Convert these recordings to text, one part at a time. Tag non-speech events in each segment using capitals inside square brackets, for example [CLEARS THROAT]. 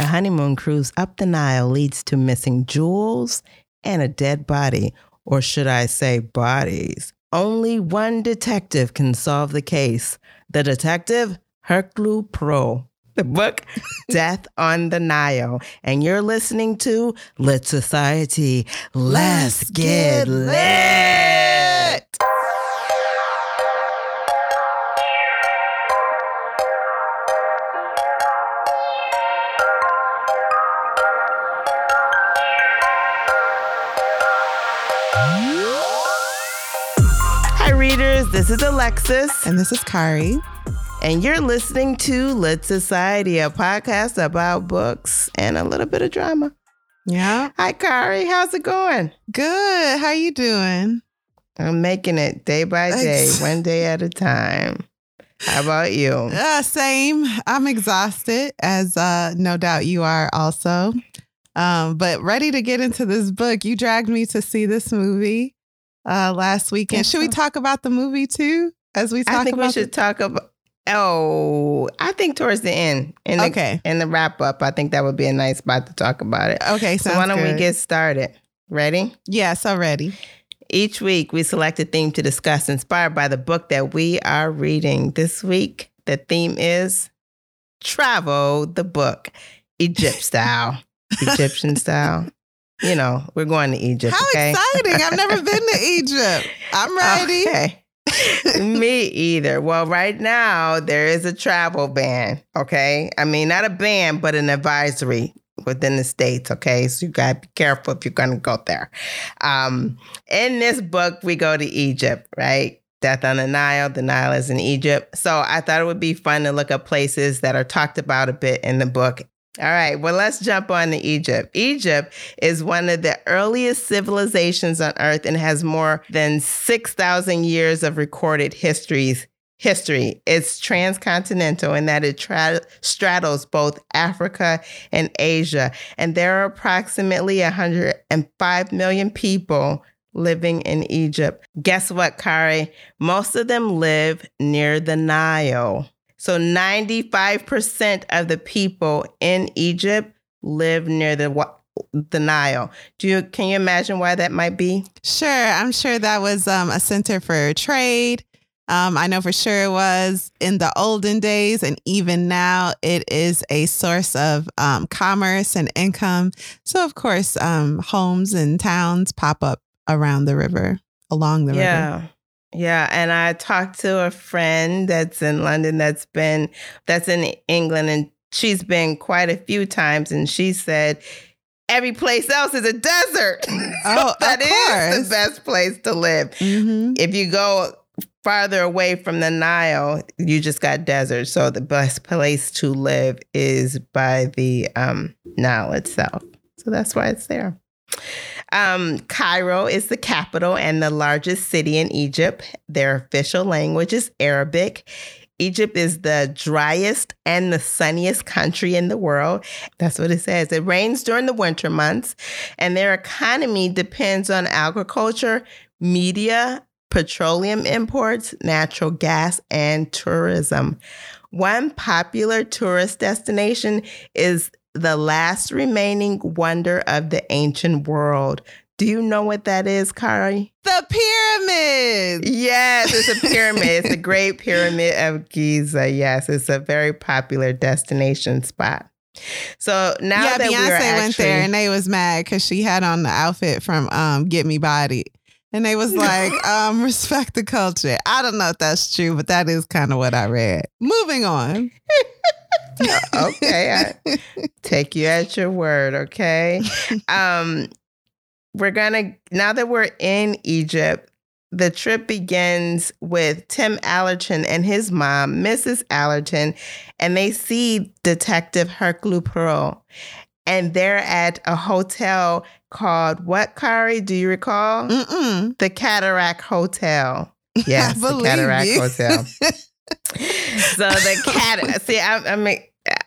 A honeymoon cruise up the Nile leads to missing jewels and a dead body, or should I say bodies. Only one detective can solve the case. The detective, Hercule Poirot. The book, [LAUGHS] Death on the Nile. And you're listening to Lit Society. Let's get lit. Hi, Alexis. And this is Kari. And you're listening to Lit Society, a podcast about books and a little bit of drama. Yeah. Hi, Kari. How's it going? Good. How you doing? I'm making it day by day, one day at a time. How about you? [LAUGHS] Uh, same. I'm exhausted, as uh, no doubt you are also. Um, but ready to get into this book. You dragged me to see this movie uh, last weekend. Should we talk about the movie too? As we talk I think about we should the- talk about. Oh, I think towards the end, in the, Okay. in the wrap up, I think that would be a nice spot to talk about it. Okay, So why don't we get started? Ready? Yes, already. Each week, we select a theme to discuss inspired by the book that we are reading. This week, the theme is travel the book, [LAUGHS] Egypt style, Egyptian style. You know, we're going to Egypt. How okay? exciting! I've never been to [LAUGHS] Egypt. I'm ready. Okay. Me either. Well, right now there is a travel ban. Okay. I mean, not a ban, but an advisory within the states. Okay. So you got to be careful if you're going to go there. Um, in this book, we go to Egypt, right? Death on the Nile. The Nile is in Egypt. So I thought it would be fun to look up places that are talked about a bit in the book. All right, well, let's jump on to Egypt. Egypt is one of the earliest civilizations on earth and has more than 6,000 years of recorded histories. History. It's transcontinental in that it tra- straddles both Africa and Asia. And there are approximately 105 million people living in Egypt. Guess what, Kari? Most of them live near the Nile. So 95% of the people in Egypt live near the the Nile. Do you can you imagine why that might be? Sure, I'm sure that was um, a center for trade. Um, I know for sure it was in the olden days, and even now it is a source of um, commerce and income. So, of course, um, homes and towns pop up around the river, along the river. Yeah. And I talked to a friend that's in London that's been that's in England and she's been quite a few times and she said every place else is a desert. [LAUGHS] So Oh, that is the best place to live. hmm if you go farther away from the Nile, you just got desert. So the best place to live is by the um, Nile itself. So that's why it's there. Um, Cairo is the capital and the largest city in Egypt. Their official language is Arabic. Egypt is the driest and the sunniest country in the world. That's what it says. It rains during the winter months, and their economy depends on agriculture, media, petroleum imports, natural gas, and tourism. One popular tourist destination is the last remaining wonder of the ancient world. Do you know what that is, Kari? The pyramids. Yes, it's a pyramid. it's the [LAUGHS] Great Pyramid of Giza. Yes, it's a very popular destination spot. So now yeah, that Beyonce we went actually, there and they was mad because she had on the outfit from um, Get Me Bodied. And they was like, [LAUGHS] um, respect the culture. I don't know if that's true, but that is kind of what I read. Moving on. [LAUGHS] [LAUGHS] okay, I [LAUGHS] take you at your word. Okay, [LAUGHS] um, we're gonna now that we're in Egypt. The trip begins with Tim Allerton and his mom, Mrs. Allerton, and they see Detective Hercule Poirot. And they're at a hotel called what, Kari? Do you recall? Mm-mm. The Cataract Hotel. Yes, the Cataract you. Hotel. [LAUGHS] so the cat. See, I, I mean,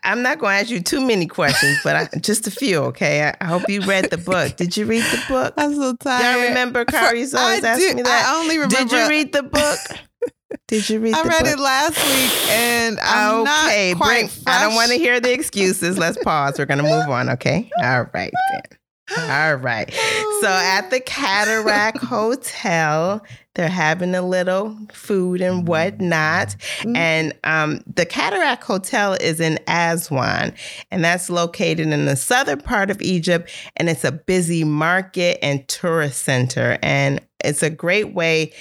I'm not going to ask you too many questions, but I, just a few. Okay. I, I hope you read the book. Did you read the book? I'm so tired. Y'all remember Kari's always asking me that? I only remember. Did you read the book? [LAUGHS] Did you read? I read book? it last week, and I'm okay, not quite bring. I don't want to hear the excuses. Let's pause. We're gonna move on. Okay. [LAUGHS] All right. Then. All right. So at the Cataract [LAUGHS] Hotel, they're having a little food and whatnot. Mm. And um, the Cataract Hotel is in Aswan, and that's located in the southern part of Egypt. And it's a busy market and tourist center. And it's a great way.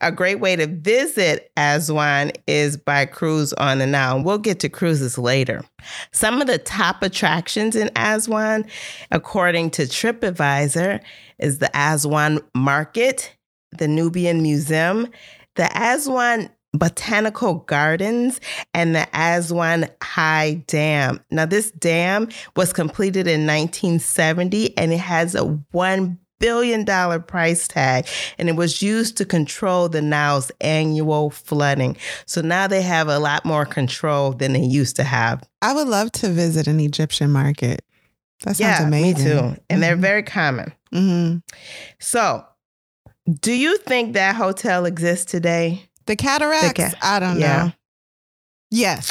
A great way to visit Aswan is by cruise on the Nile. And we'll get to cruises later. Some of the top attractions in Aswan, according to TripAdvisor, is the Aswan Market, the Nubian Museum, the Aswan Botanical Gardens, and the Aswan High Dam. Now, this dam was completed in 1970 and it has a one billion dollar price tag and it was used to control the Nile's annual flooding. So now they have a lot more control than they used to have. I would love to visit an Egyptian market. That sounds yeah, amazing. me too. And they're Mhm. very common. hmm So, do you think that hotel exists today? The cataracts. ca- I don't yeah. know. Yes,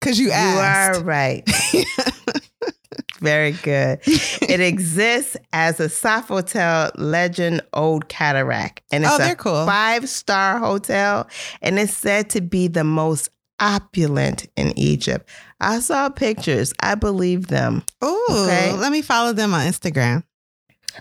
because you asked. You are right. [LAUGHS] [LAUGHS] Very good. It exists as a Sofitel Legend Old Cataract, and it's oh, they're a cool. five star hotel, and it's said to be the most opulent in Egypt. I saw pictures. I believe them. Ooh, Okay. let me follow them on Instagram.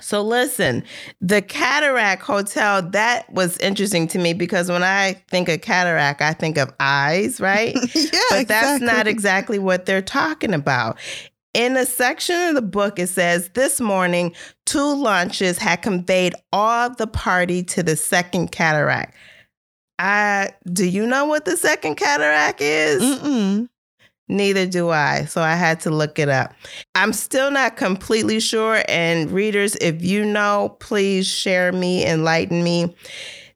So listen, the Cataract Hotel, that was interesting to me because when I think of cataract, I think of eyes, right? [LAUGHS] yeah, but that's not exactly. exactly what they're talking about. In a section of the book, it says this morning, two launches had conveyed all the party to the second cataract. I do you know what the second cataract is? Mm-mm. Neither do I. So I had to look it up. I'm still not completely sure. And readers, if you know, please share me, enlighten me.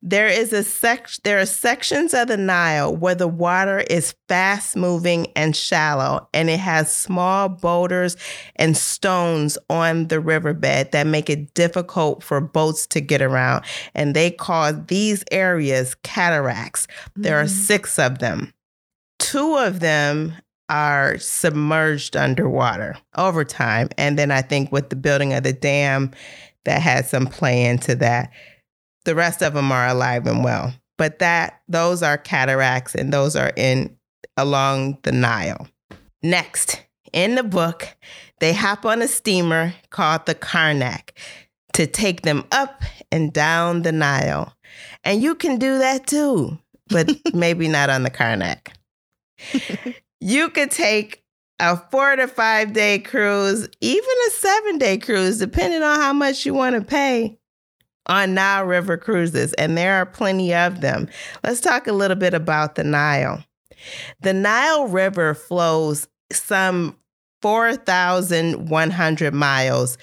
There is a sec there are sections of the Nile where the water is fast moving and shallow, and it has small boulders and stones on the riverbed that make it difficult for boats to get around. And they call these areas cataracts. There are Mhm. six of them. Two of them are submerged underwater over time. And then I think with the building of the dam, that had some play into that. The rest of them are alive and well. But that those are cataracts and those are in along the Nile. Next, in the book, they hop on a steamer called the Karnak to take them up and down the Nile. And you can do that too, but [LAUGHS] maybe not on the Karnak. you could take a four to five day cruise, even a seven day cruise, depending on how much you want to pay on Nile River cruises. And there are plenty of them. Let's talk a little bit about the Nile. The Nile River flows some 4,100 miles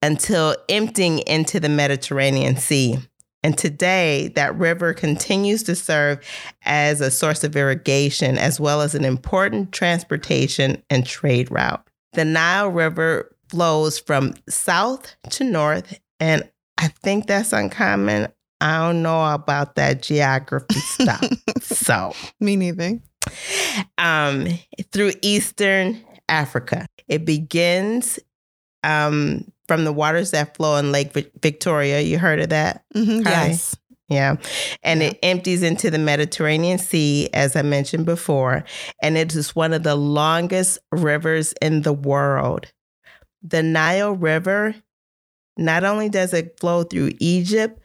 until emptying into the Mediterranean Sea. And today, that river continues to serve as a source of irrigation as well as an important transportation and trade route. The Nile River flows from south to north, and I think that's uncommon. I don't know about that geography stuff. [LAUGHS] so, Me neither. um, through Eastern Africa. It begins um, from the waters that flow in Lake Victoria. You heard of that? Mhm, Yes. Yeah. And Yeah. it empties into the Mediterranean Sea, as I mentioned before. And it is one of the longest rivers in the world. The Nile River, not only does it flow through Egypt,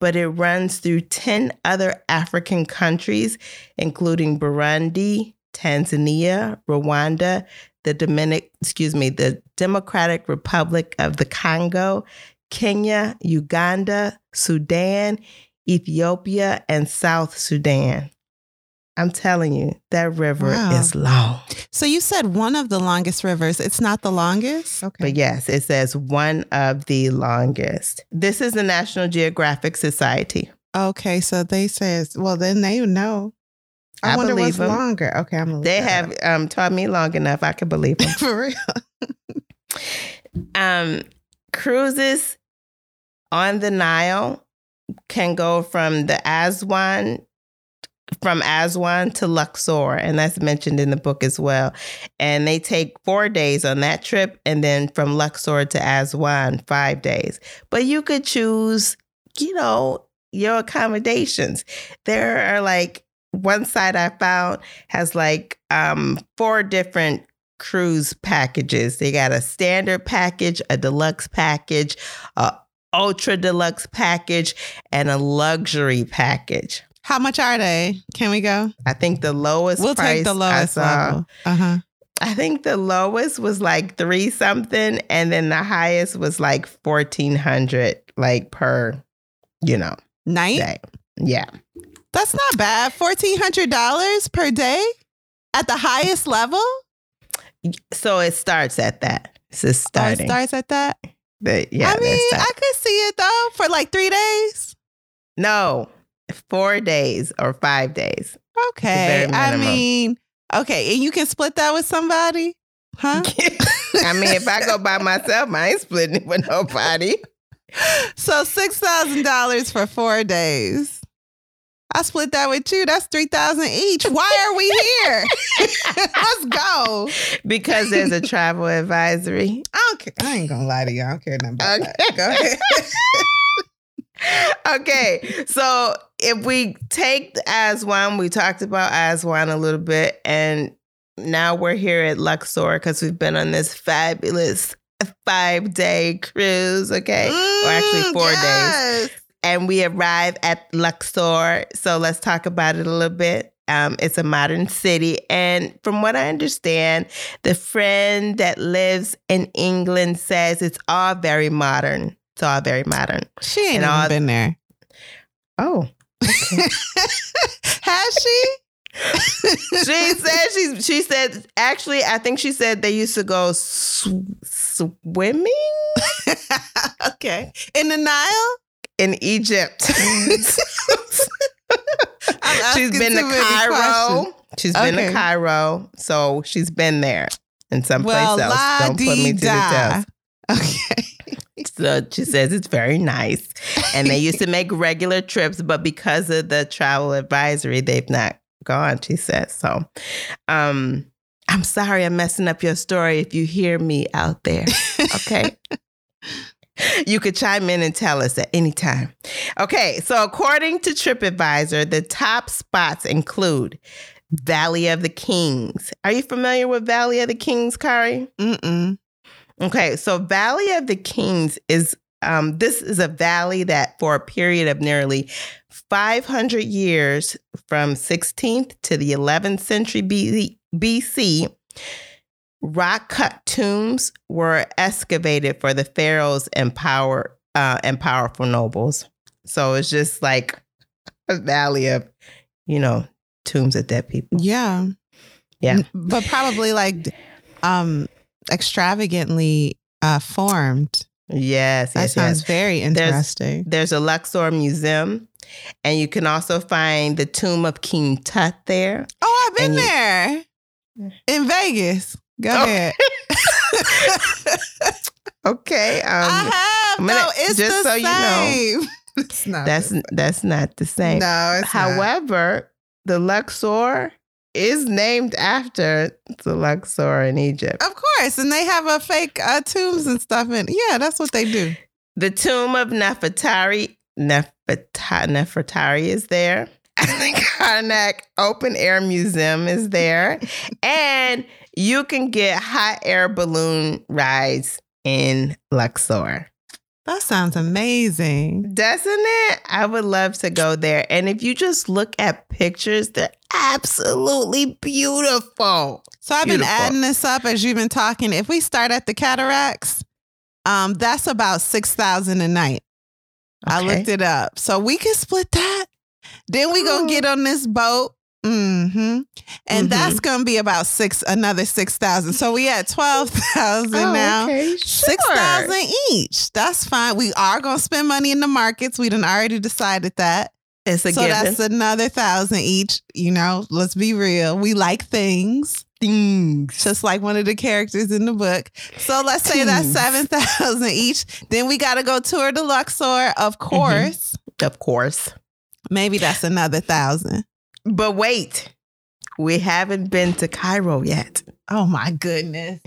but it runs through 10 other African countries, including Burundi, Tanzania, Rwanda, the Dominic, excuse me, the Democratic Republic of the Congo, Kenya, Uganda, Sudan, Ethiopia, and South Sudan. I'm telling you, that river Wow. is long. So you said one of the longest rivers. It's not the longest. Okay. But yes, it says one of the longest. This is the National Geographic Society. Okay, so they says, well, then they know. I, I wonder what's 'em. longer. Okay, I'm. They have um, taught me long enough. I can believe them. [LAUGHS] for real. um, cruises on the Nile can go from the Aswan from Aswan to Luxor, and that's mentioned in the book as well. And they take four days on that trip, and then from Luxor to Aswan, five days. But you could choose, you know, your accommodations. There are like one site I found has like um, four different cruise packages. They got a standard package, a deluxe package, a ultra deluxe package, and a luxury package. How much are they? Can we go? I think the lowest We'll price take the lowest I saw, level. Uh huh. I think the lowest was like three something, and then the highest was like fourteen hundred, like per, you know, Night. day. Yeah. That's not bad. Fourteen hundred dollars per day at the highest level. So it starts at that. It's just Oh, it starting. starts at that. The- yeah. I mean. I could see it though for like three days. no, four days or five days. Okay. I mean, okay, and you can split that with somebody, huh? [LAUGHS] I mean, if I go by myself, I ain't splitting it with nobody. so six thousand dollars for four days. I split that with you. That's three thousand each. Why are we here? [LAUGHS] Let's go. Because there's a travel advisory. I don't care. I ain't gonna lie to you. I don't care nothing about Okay. that. Go ahead. [LAUGHS] [LAUGHS] okay, so if we take Aswan, we talked about Aswan a little bit, and now we're here at Luxor because we've been on this fabulous five day cruise, okay? or actually Mm, four days. And we arrive at Luxor. So let's talk about it a little bit. Um, it's a modern city. And from what I understand, the friend that lives in England says it's all very modern. It's all very modern. She ain't And all- been there. Oh. [LAUGHS] Has she? she said she's she said actually I think she said they used to go sw- swimming [LAUGHS] okay. In the Nile? in Egypt. [LAUGHS] she's been to Cairo. questions. She's been to Cairo, so she's been there and someplace Well, else. Don't put me to the test. Okay. [LAUGHS] So she says it's very nice, and they used to make regular trips, but because of the travel advisory, they've not gone. She says so. Um, I'm sorry, I'm messing up your story. If you hear me out there, okay. [LAUGHS] You could chime in and tell us at any time. Okay, so according to TripAdvisor, the top spots include Valley of the Kings. Are you familiar with Valley of the Kings, Kari? Mm-mm. Okay, so Valley of the Kings is um, this is a valley that for a period of nearly 500 years from 16th to the 11th century BC, rock cut tombs were excavated for the pharaohs and power uh, and powerful nobles. So it's just like a valley of, you know, tombs of dead people. Yeah. Yeah. But probably like um extravagantly uh formed. Yes, That yes, sounds yes. very interesting. There's a Luxor museum, and you can also find the tomb of King Tut there. oh, I've been you- there. In Vegas. Go Oh, ahead. [LAUGHS] Okay, um, I have. Gonna- no, it's just the so you know, same. [LAUGHS] it's not. that's that's not the same. same. no, it's not. However, the Luxor is named after the Luxor in Egypt. Of course, and they have a fake uh, tombs and stuff. And yeah, that's what they do. The tomb of Nefertari, Nefertari, Nefertari is there. [LAUGHS] the Karnak Open Air Museum is there. [LAUGHS] and you can get hot air balloon rides in Luxor. That sounds amazing. Doesn't it? I would love to go there. And if you just look at pictures, they're absolutely beautiful. So I've been adding this up as you've been talking. If we start at the cataracts, um, that's about six thousand a night. I looked it up, so we can split that. Then we gonna Oh. get on this boat, hmm and Mhm. that's gonna be about six, another six thousand. So we at twelve thousand Oh, now. okay. Six Sure. thousand each. That's fine. We are gonna spend money in the markets. We done already decided that. It's a so given. that's another thousand each. You know, let's be real. We like things, things. just like one of the characters in the book. So let's say that's seven thousand each. Then we got to go tour the Luxor, of Mm-hmm. course. Of course. Maybe that's another thousand. But wait, we haven't been to Cairo yet. Oh my goodness.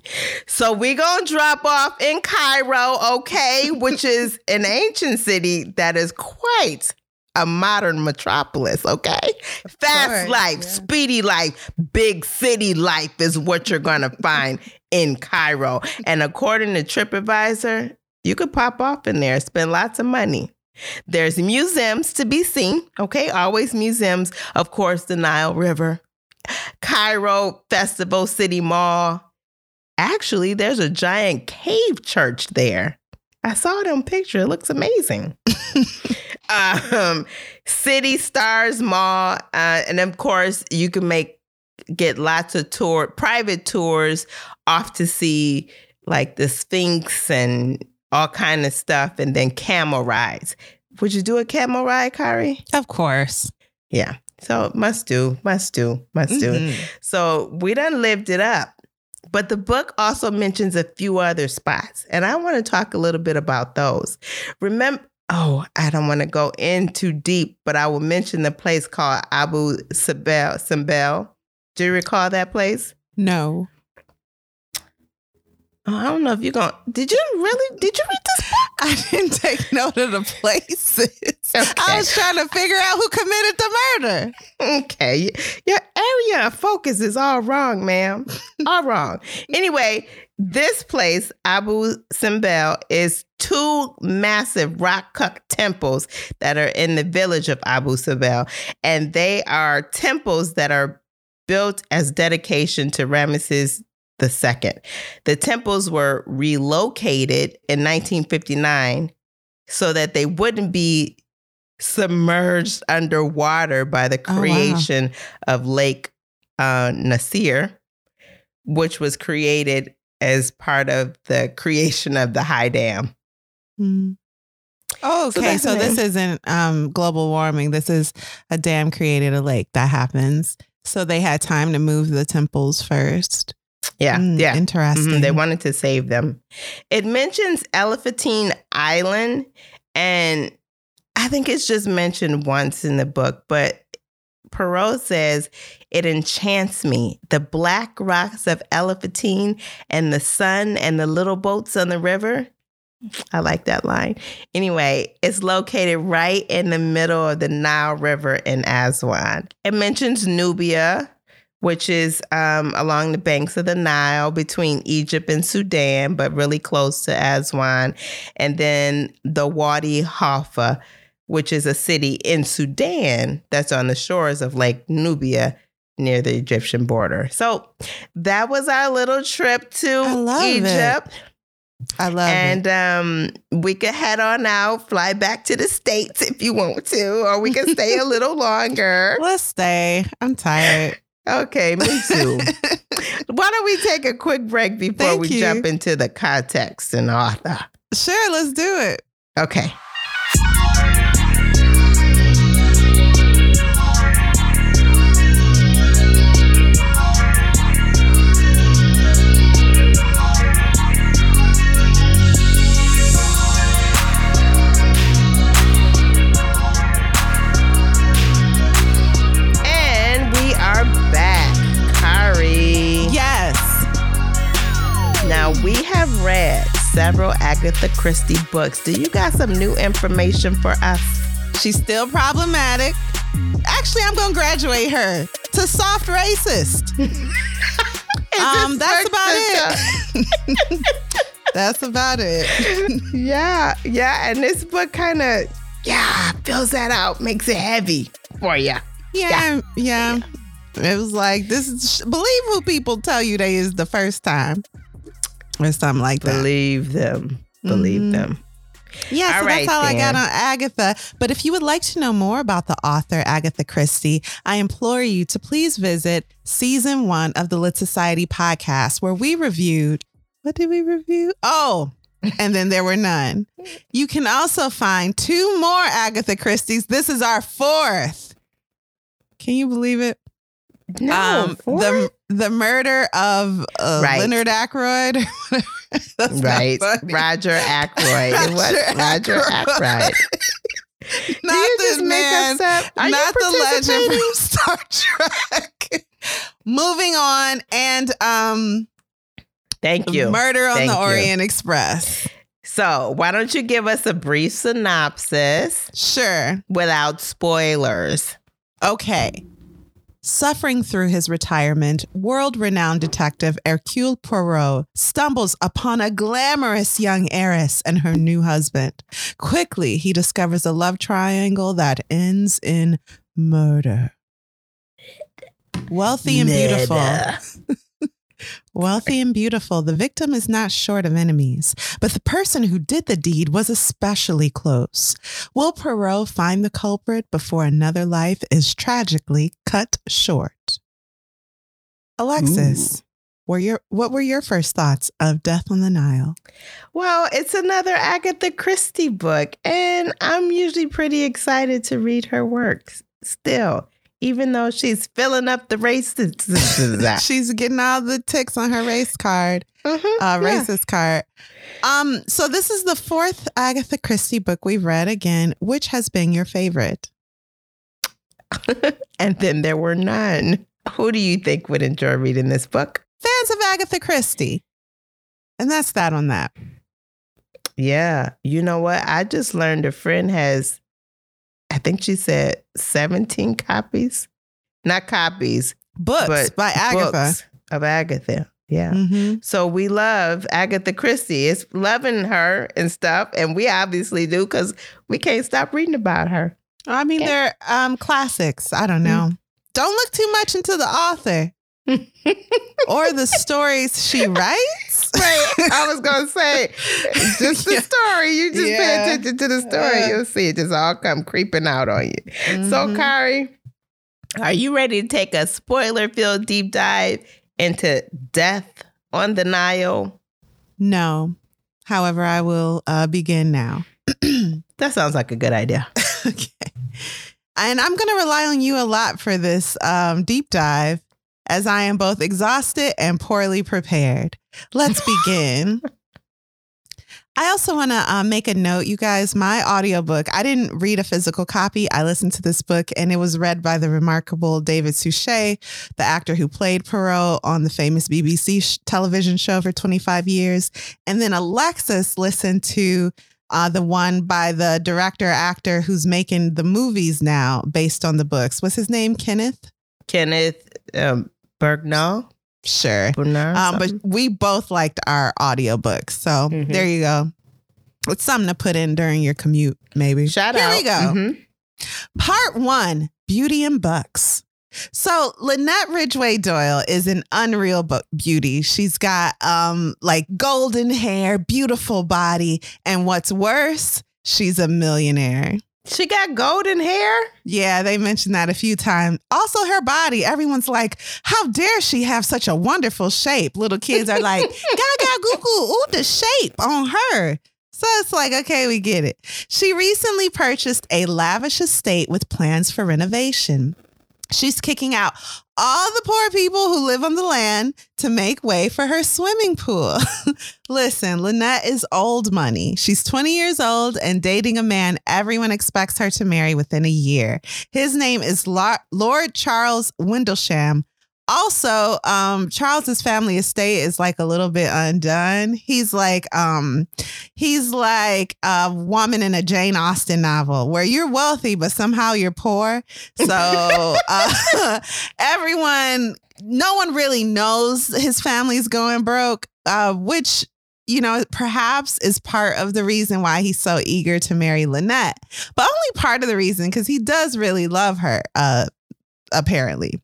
So we gonna drop off in Cairo, okay, which is an ancient city that is quite a modern metropolis, okay? Fast course, life, yeah. speedy life, big city life is what you're gonna find in Cairo. And according to TripAdvisor, you could pop off in there, spend lots of money. There's museums to be seen, okay? Always museums. Of course, the Nile River, Cairo Festival City Mall. Actually, there's a giant cave church there. I saw it on picture. It looks amazing. [LAUGHS] um, City Stars Mall, uh, and of course, you can make get lots of tour private tours off to see like the Sphinx and all kind of stuff, and then camel rides. Would you do a camel ride, Kari? Of course. Yeah. So must do, must do, must do. Mhm. So we done lived it up. But the book also mentions a few other spots, and I want to talk a little bit about those. Remember, oh, I don't want to go in too deep, but I will mention the place called Abu Simbel. Simbel. Do you recall that place? No. Oh, I don't know if you're going. to Did you really? Did you read this book? I didn't take note of the places. I was trying to figure out who committed the murder. Okay. Your area of focus is all wrong, ma'am. all wrong. Anyway, this place, Abu Simbel, is two massive rock cut temples that are in the village of Abu Simbel. And they are temples that are built as dedication to Ramesses II. The temples were relocated in 1959 so that they wouldn't be submerged underwater by the Oh, wow. creation of Lake uh, Nasser, which was created as part of the creation of the High Dam. Hmm. Oh, okay. that's So, this isn't um, global warming. This is a dam created a lake that happens. So they had time to move the temples first. Yeah, Mm, yeah. Interesting. Mhm, They wanted to save them. It mentions Elephantine Island, and I think it's just mentioned once in the book, but Poirot says it enchants me. The black rocks of Elephantine and the sun and the little boats on the river. I like that line. Anyway, it's located right in the middle of the Nile River in Aswan. It mentions Nubia, which is um, along the banks of the Nile between Egypt and Sudan, but really close to Aswan. And then the Wadi Halfa, which is a city in Sudan that's on the shores of Lake Nubia near the Egyptian border. So that was our little trip to I love it. Egypt. I love it. And um, we could head on out, fly back to the States if you want to, or we can stay a [LAUGHS] little longer. Let's stay. I'm tired. Okay, me too. [LAUGHS] Why don't we take a quick break before Thank we you. jump into the context and author? Sure, let's do it. Okay. Agatha Christie books. Do you got some new information for us? She's still problematic. Actually, I'm going to graduate her to soft racist. [LAUGHS] Um, [LAUGHS] that's about it. That's about it. yeah, yeah. And this book kind of, yeah, fills that out, makes it heavy for you. Yeah, yeah. It was like this is believe who people tell you they is the first time. Or something like that. Believe them. Believe Mhm. them. Yeah, so All that's right, all I got on Agatha. But if you would like to know more about the author Agatha Christie, I implore you to please visit season one of the Lit Society podcast, where we reviewed. What did we review? Oh, and then there were none. You can also find two more Agatha Christie's. This is our fourth. Can you believe it? No, four? the the murder of uh, Right. Leonard Ackroyd. [LAUGHS] That's right. Roger Ackroyd. [LAUGHS] it was Roger Roger Ackroyd. Ackroyd. [LAUGHS] Not you this man. us up? Are you not the legend from Star Trek. Moving on, and um, Thank you. Murder on Thank the you. Orient Express. So, why don't you give us a brief synopsis Sure. without spoilers? Okay. Suffering through his retirement, world renowned detective Hercule Poirot stumbles upon a glamorous young heiress and her new husband. Quickly, he discovers a love triangle that ends in murder. Wealthy and beautiful. [LAUGHS] Murder. Wealthy and beautiful, the victim is not short of enemies, but the person who did the deed was especially close. Will Poirot find the culprit before another life is tragically cut short? Alexis, were your what were your first thoughts of Death on the Nile? Well, it's another Agatha Christie book, and I'm usually pretty excited to read her works still, even though she's filling up the races. [LAUGHS] She's getting all the ticks on her race card. Mhm, uh, yeah. racist card. Um, so this is the fourth Agatha Christie book we've read. Again, which has been your favorite? [LAUGHS] and then there were none. Who do you think would enjoy reading this book? Fans of Agatha Christie, and that's that on that. Yeah. You know what? I just learned a friend has, I think she said 17 copies. Not copies, Books but by Agatha. of Agatha. Yeah. Mhm. So we love Agatha Christie. It's loving her and stuff. And we obviously do because we can't stop reading about her. I mean, Yeah. they're um, classics. I don't know. Don't look too much into the author [LAUGHS] or the stories she writes. [LAUGHS] Right. I was going to say, just the [LAUGHS] Yeah. story. You just Yeah. pay attention to the story. Uh. You'll see it just all come creeping out on you. So, Mhm. Kari, are you ready to take a spoiler filled deep dive into death on the Nile? no. However, I will uh, begin now. [CLEARS THROAT] That sounds like a good idea. okay. And I'm going to rely on you a lot for this um, deep dive as I am both exhausted and poorly prepared. Let's begin. [LAUGHS] I also want to uh, make a note, you guys. My audiobook, I didn't read a physical copy. I listened to this book and it was read by the remarkable David Suchet, the actor who played Poirot on the famous BBC sh- television show for 25 years. And then Alexis listened to uh, the one by the director actor who's making the movies now based on the books. What's his name? Kenneth? Kenneth um, Bergnall? Sure. Um, but we both liked our audiobooks. So Mhm. there you go. It's something to put in during your commute, maybe. Shout Here out. we go. Mhm. Part one Beauty and Bucks. So Lynette Ridgeway Doyle is an unreal beauty. She's got um like golden hair, beautiful body, and what's worse, she's a millionaire. She got golden hair. Yeah, they mentioned that a few times. Also, her body. Everyone's like, "How dare she have such a wonderful shape?" Little kids are like, [LAUGHS] "Gaga goo goo, ooh, the shape on her." So it's like, okay, we get it. She recently purchased a lavish estate with plans for renovation. She's kicking out all the poor people who live on the land to make way for her swimming pool. [LAUGHS] Listen, Lynette is old money. She's 20 years old and dating a man everyone expects her to marry within a year. His name is Lord Charles Windlesham. Also, um, Charles's family estate is like a little bit undone. He's like, um, he's like a woman in a Jane Austen novel where you're wealthy, but somehow you're poor. So [LAUGHS] uh, [LAUGHS] everyone, no one really knows his family's going broke, uh, which you know, perhaps is part of the reason why he's so eager to marry Lynette, but only part of the reason because he does really love her, uh, apparently.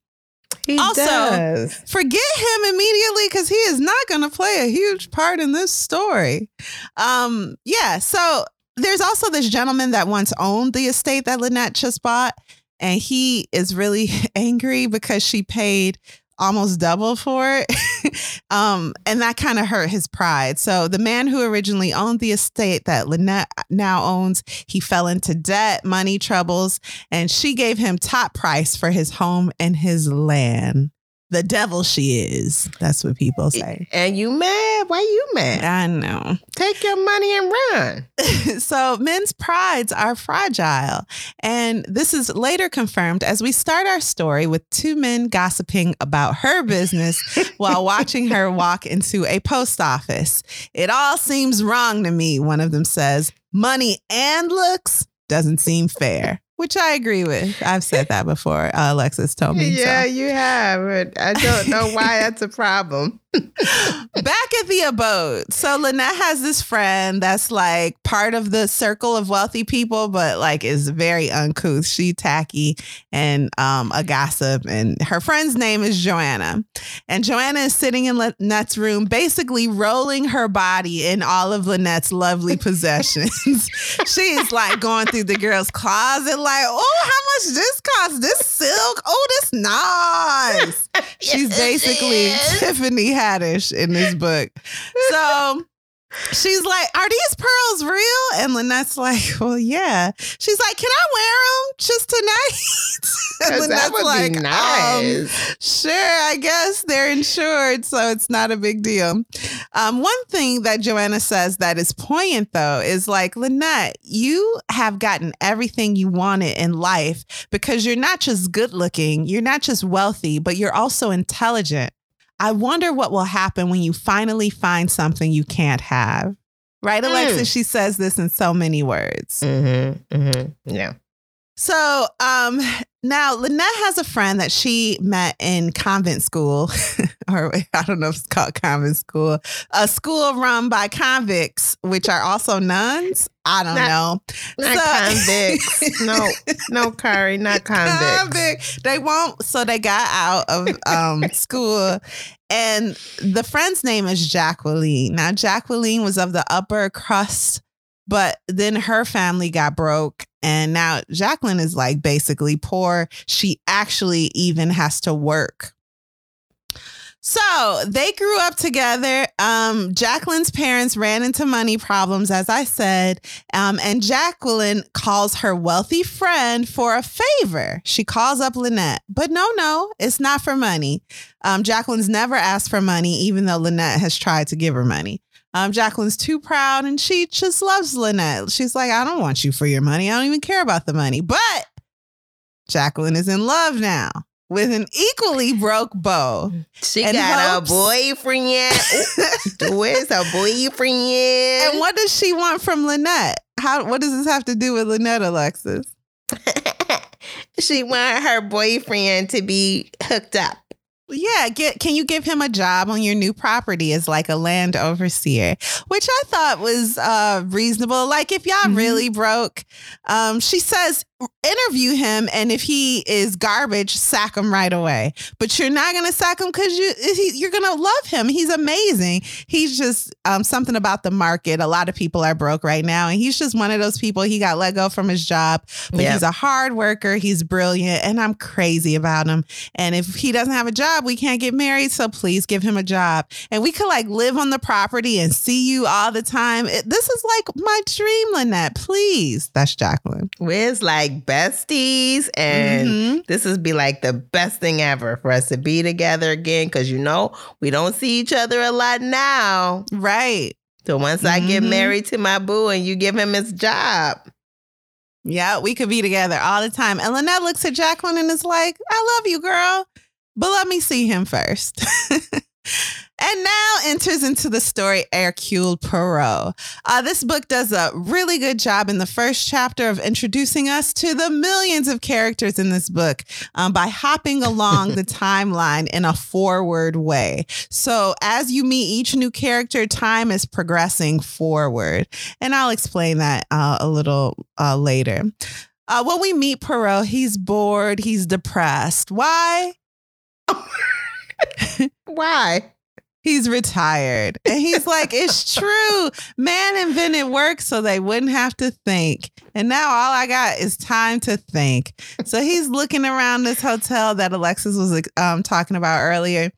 He Also- does. Forget him immediately because he is not going to play a huge part in this story. Um, yeah, so there's also this gentleman that once owned the estate that Lynette just bought, and he is really [LAUGHS] angry because she paid almost double for it. [LAUGHS] um, and that kind of hurt his pride. So the man who originally owned the estate that Lynette now owns, he fell into debt, money troubles, and she gave him top price for his home and his land. The devil she is. That's what people say. And you mad? Why you mad? I know. Take your money and run. [LAUGHS] so men's prides are fragile. And this is later confirmed as we start our story with two men gossiping about her business [LAUGHS] while watching her walk into a post office. It all seems wrong to me, one of them says. Money and looks doesn't seem fair which I agree with. I've said that before. Uh, Alexis told me. Yeah, so. you have. But I don't know why that's a problem. Back at the abode. So Lynette has this friend that's like part of the circle of wealthy people, but like is very uncouth. She tacky and um, a gossip. And her friend's name is Joanna. And Joanna is sitting in Lynette's room, basically rolling her body in all of Lynette's lovely possessions. [LAUGHS] She's like going through the girl's closet, like, oh, how much this cost? This silk? Oh, this nice. [LAUGHS] She's basically Tiffany Haddish in this [LAUGHS] book. So she's like, Are these pearls real? And Lynette's like, Well, yeah. She's like, Can I wear them just tonight? [LAUGHS] and Lynette's that would like, be um, nice. Um, sure, I guess they're insured, so it's not a big deal. Um, one thing that Joanna says that is poignant, though, is like, Lynette, you have gotten everything you wanted in life because you're not just good looking, you're not just wealthy, but you're also intelligent. I wonder what will happen when you finally find something you can't have. Right, Alexis? Mm. She says this in so many words. Mm-hmm, mm-hmm. Yeah. So um, now Lynette has a friend that she met in convent school, [LAUGHS] or I don't know if it's called convent school, a school run by convicts, which are also nuns. I don't not, know. Not so, convicts. no, no, [LAUGHS] Kari, not convicts. Convict. They won't. So they got out of um, [LAUGHS] school, and the friend's name is Jacqueline. Now Jacqueline was of the upper crust but then her family got broke. And now Jacqueline is like basically poor. She actually even has to work. So they grew up together. Um, Jacqueline's parents ran into money problems, as I said. Um, and Jacqueline calls her wealthy friend for a favor. She calls up Lynette, but no, no, it's not for money. Um, Jacqueline's never asked for money, even though Lynette has tried to give her money. Um, Jacqueline's too proud and she just loves Lynette. She's like, I don't want you for your money. I don't even care about the money. But Jacqueline is in love now with an equally broke beau. She got hopes- a boyfriend. [LAUGHS] Where's her boyfriend? And what does she want from Lynette? How? What does this have to do with Lynette, Alexis? [LAUGHS] she want her boyfriend to be hooked up. Yeah, get can you give him a job on your new property as like a land overseer, which I thought was uh reasonable. Like if y'all mm-hmm. really broke, um, she says interview him and if he is garbage sack him right away. But you're not going to sack him because you you're going to love him. He's amazing. He's just um, something about the market. A lot of people are broke right now and he's just one of those people he got let go from his job but yep. he's a hard worker. He's brilliant and i'm crazy about him. And if he doesn't have a job we can't get married so please give him a job. And we could like live on the property and see you all the time. It, this is like my dream lynette. Please. That's jacqueline. Where's like like besties, and mm-hmm. this would be like the best thing ever for us to be together again because you know we don't see each other a lot now. Right. So once mm-hmm. I get mm-hmm. married to my boo and you give him his job. Yeah, we could be together all the time. And Lynette looks at Jacqueline and is like, I love you, girl, but let me see him first. [LAUGHS] And now enters into the story Hercule Poirot. Uh, this book does a really good job in the first chapter of introducing us to the millions of characters in this book um, by hopping along the [LAUGHS] timeline in a forward way. So as you meet each new character, time is progressing forward. And I'll explain that uh, a little uh, later. Uh, when we meet Poirot, he's bored, he's depressed. Why? [LAUGHS] Why? He's retired. And he's like, it's [LAUGHS] true. Man invented work so they wouldn't have to think. And now all I got is time to think. So he's looking around this hotel that Alexis was um, talking about earlier.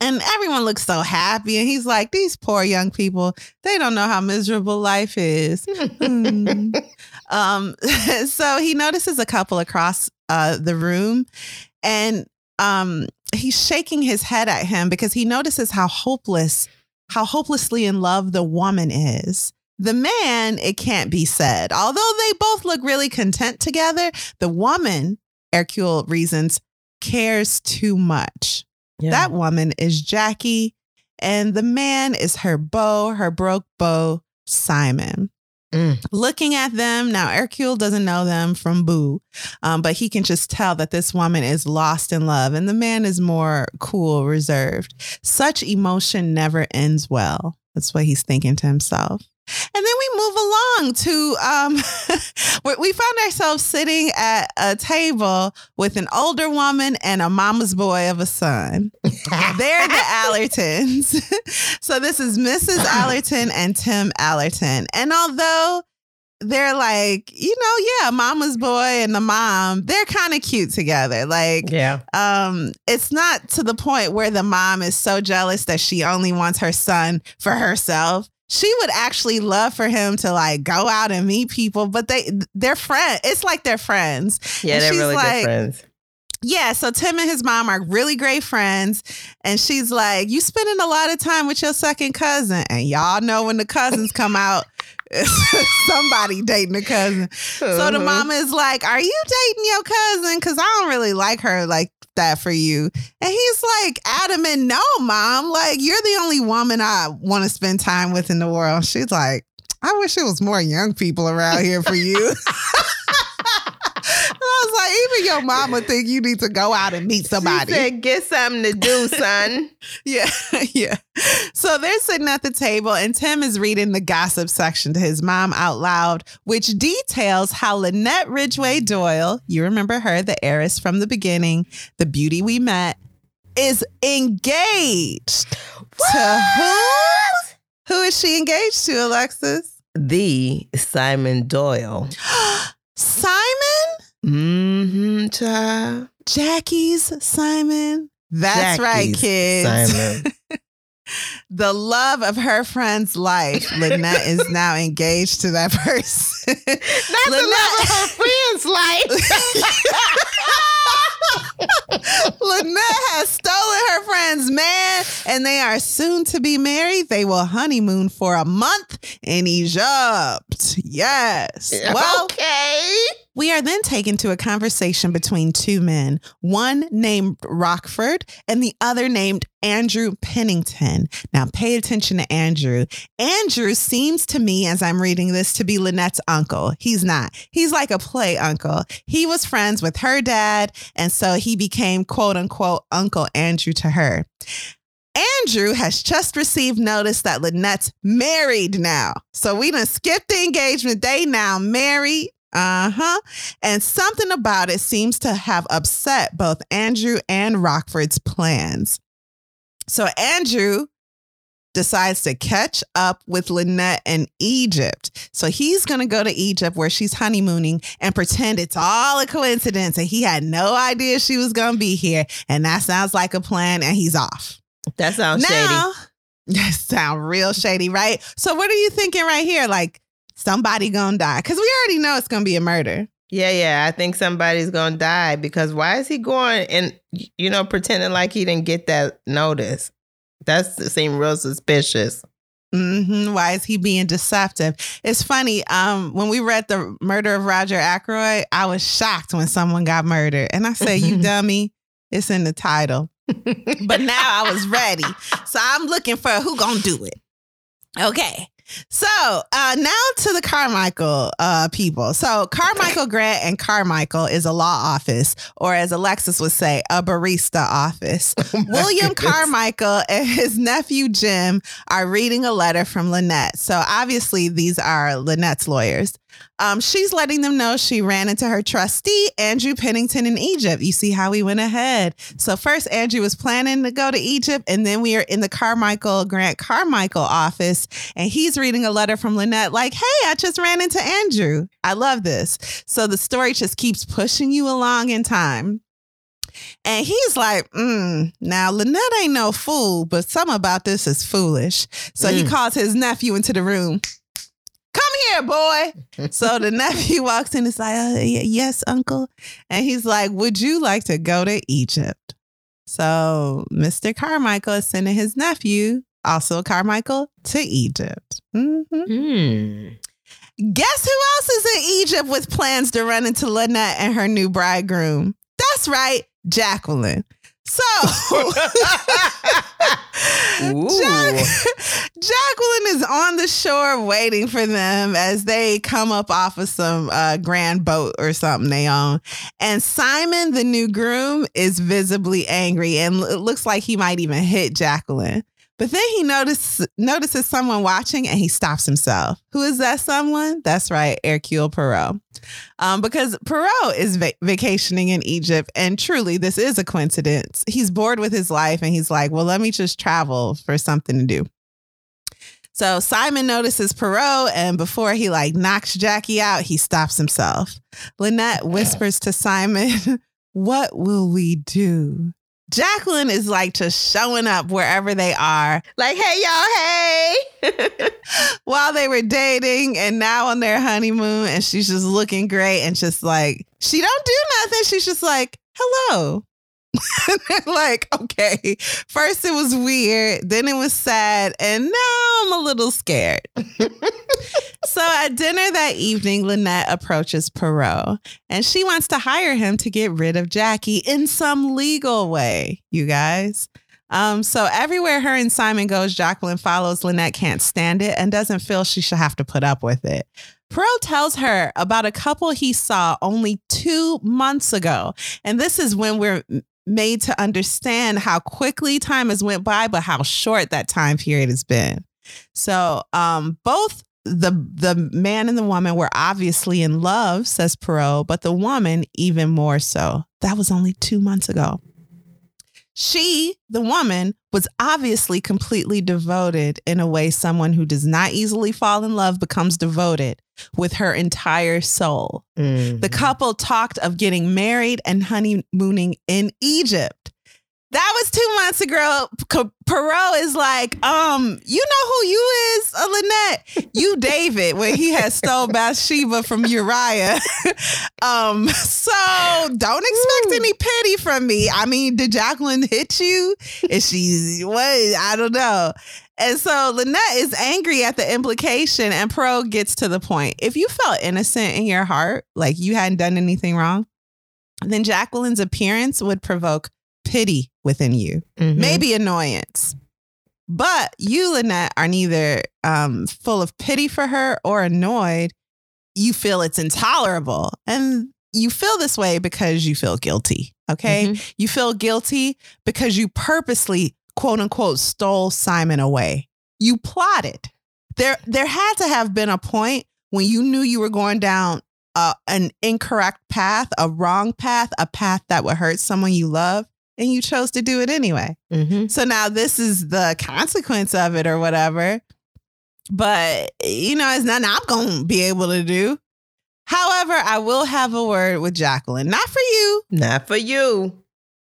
And everyone looks so happy. And he's like, these poor young people, they don't know how miserable life is. Hmm. [LAUGHS] um, [LAUGHS] so he notices a couple across uh, the room. And um, he's shaking his head at him because he notices how hopeless, how hopelessly in love the woman is. The man, it can't be said. Although they both look really content together, the woman, Hercule reasons, cares too much. Yeah. That woman is Jackie, and the man is her beau, her broke beau, Simon. Mm. Looking at them now, Hercule doesn't know them from Boo, um, but he can just tell that this woman is lost in love, and the man is more cool, reserved. Such emotion never ends well. That's what he's thinking to himself. And then we move along to um, [LAUGHS] we- found ourselves sitting at a table with an older woman and a mama's boy of a son. [LAUGHS] They're the Allertons. [LAUGHS] so this is Mrs. [COUGHS] Allerton and Tim Allerton. And although they're like, you know, yeah, mama's boy and the mom, they're kind of cute together. Like, yeah. um, it's not to the point where the mom is so jealous that she only wants her son for herself. She would actually love for him to like go out and meet people, but they they're friends. It's like they're friends. Yeah, And they're she's really like- good friends. Yeah, so Tim and his mom are really great friends. And she's like, You spending a lot of time with your second cousin. And y'all know when the cousins come out, [LAUGHS] somebody dating a cousin. So the Mhm. mama is like, Are you dating your cousin? Because I don't really like her like that for you. And he's like, adamant, no, mom. Like, you're the only woman I want to spend time with in the world. She's like, I wish it was more young people around here for you. [LAUGHS] [LAUGHS] Was like, even your mama think you need to go out and meet somebody. She said, "Get something to do, [LAUGHS] son." Yeah, [LAUGHS] yeah. So they're sitting at the table, and Tim is reading the gossip section to his mom out loud, which details how Lynette Ridgeway Doyle, you remember her, the heiress from the beginning, the beauty we met, is engaged to who? Who is she engaged to, Alexis? the Simon Doyle. [GASPS] Simon? Mm-hmm, child. Jackie's Simon. That's right, kids. Simon. [LAUGHS] the love of her friend's life. Lynette is [LAUGHS] now engaged to that person. That's the love of her friend's life. [LAUGHS] Lynette has stolen her friend's man and they are soon to be married. They will honeymoon for a month in Egypt. Yes. Well, okay. We are then taken to a conversation between two men, one named Rockford and the other named Andrew Pennington. Now, pay attention to Andrew. Andrew seems to me, as I'm reading this, to be Lynette's uncle. He's not. He's like a play uncle. He was friends with her dad, and so he became quote unquote Uncle Andrew to her. Andrew has just received notice that Lynette's married now. So we done skipped the engagement. They now married. Uh huh. And something about it seems to have upset both Andrew and Rockford's plans. So Andrew decides to catch up with Lynette in Egypt. So he's going to go to Egypt where she's honeymooning and pretend it's all a coincidence and he had no idea she was going to be here. And that sounds like a plan and he's off. That sounds shady. Now, [LAUGHS] that sounds real shady, right? So what are you thinking right here? Like somebody gonna die? Because we already know it's gonna be a murder. Yeah, yeah. I think somebody's gonna die because why is he going and you know pretending like he didn't get that notice? That seemed real suspicious. hmm Why is he being deceptive? It's funny. Um, when we read the murder of Roger Ackroyd, I was shocked when someone got murdered, and I said, "You [LAUGHS] dummy! It's in the title." but now I was ready. [LAUGHS] So I'm looking for who gonna do it. Okay. So uh, now to the Carmichael uh, people. So Carmichael Grant and Carmichael is a law office, or as Alexis would say, a barista office. [LAUGHS] Oh William goodness. Carmichael and his nephew Jim are reading a letter from Lynette. So obviously these are Lynette's lawyers. Um, she's letting them know she ran into her trustee, Andrew Pennington, in Egypt. You see how we went ahead. So first, Andrew was planning to go to Egypt, and then we are in the Carmichael Grant Carmichael office, and he's reading a letter from Lynette, like, "Hey, I just ran into Andrew. I love this." So the story just keeps pushing you along in time. And he's like, mm, now Lynette ain't no fool, but some about this is foolish. So he Mm. calls his nephew into the room. Come here, boy. so the nephew [LAUGHS] walks in and is like, uh, yes, uncle. And he's like, would you like to go to Egypt? So Mr. Carmichael is sending his nephew, also Carmichael, to Egypt. Mhm. Mm. Guess who else is in Egypt with plans to run into Lynette and her new bridegroom? That's right, Jacqueline. So, Jack- Jacqueline is on the shore waiting for them as they come up off of some uh, grand boat or something they own. And Simon, the new groom, is visibly angry and it looks like he might even hit Jacqueline. But then he notice, notices someone watching and he stops himself. Who is that someone? That's right, Hercule Poirot. Um, because Poirot is va- vacationing in Egypt, and truly, this is a coincidence. He's bored with his life and he's like, well, let me just travel for something to do. So Simon notices Poirot, and before he like knocks Jackie out, he stops himself. Lynette whispers to Simon, [LAUGHS] What will we do? Jacqueline is like just showing up wherever they are like, hey, y'all, hey. [LAUGHS] while they were dating and now on their honeymoon. And she's just looking great and just like, she don't do nothing. She's just like, hello. [LAUGHS] Like, okay. First it was weird, then it was sad, and now I'm a little scared. [LAUGHS] so at dinner that evening, Lynette approaches Poirot and she wants to hire him to get rid of Jackie in some legal way, you guys. Um, so everywhere her and Simon goes, Jacqueline follows. Lynette can't stand it and doesn't feel she should have to put up with it. Poirot tells her about a couple he saw only two months ago. And this is when we're made to understand how quickly time has went by, but how short that time period has been. So um, both the the man and the woman were obviously in love, says Poirot, but the woman even more so. That was only two months ago. She, the woman, was obviously completely devoted in a way someone who does not easily fall in love becomes devoted with her entire soul. Mm. The couple talked of getting married and honeymooning in Egypt. That was two months ago. Poirot is like, um, you know who you is, uh, Lynette? You David, when he had stole Bathsheba from Uriah. [LAUGHS] um, so don't expect any pity from me. I mean, did Jacqueline hit you? Is she what? I don't know. And so Lynette is angry at the implication, and Poirot gets to the point. If you felt innocent in your heart, like you hadn't done anything wrong, then Jacqueline's appearance would provoke pity within you, Mhm. maybe annoyance. But you, Lynette, are neither um, full of pity for her or annoyed. You feel it's intolerable. And you feel this way because you feel guilty. Okay. Mhm. You feel guilty because you purposely, quote unquote, stole Simon away. You plotted. There, there had to have been a point when you knew you were going down uh, an incorrect path, a wrong path, a path that would hurt someone you love, and you chose to do it anyway. Mhm. So now this is the consequence of it or whatever. But, you know, it's nothing I'm going to be able to do. However, I will have a word with Jacqueline, not for you, Not for you.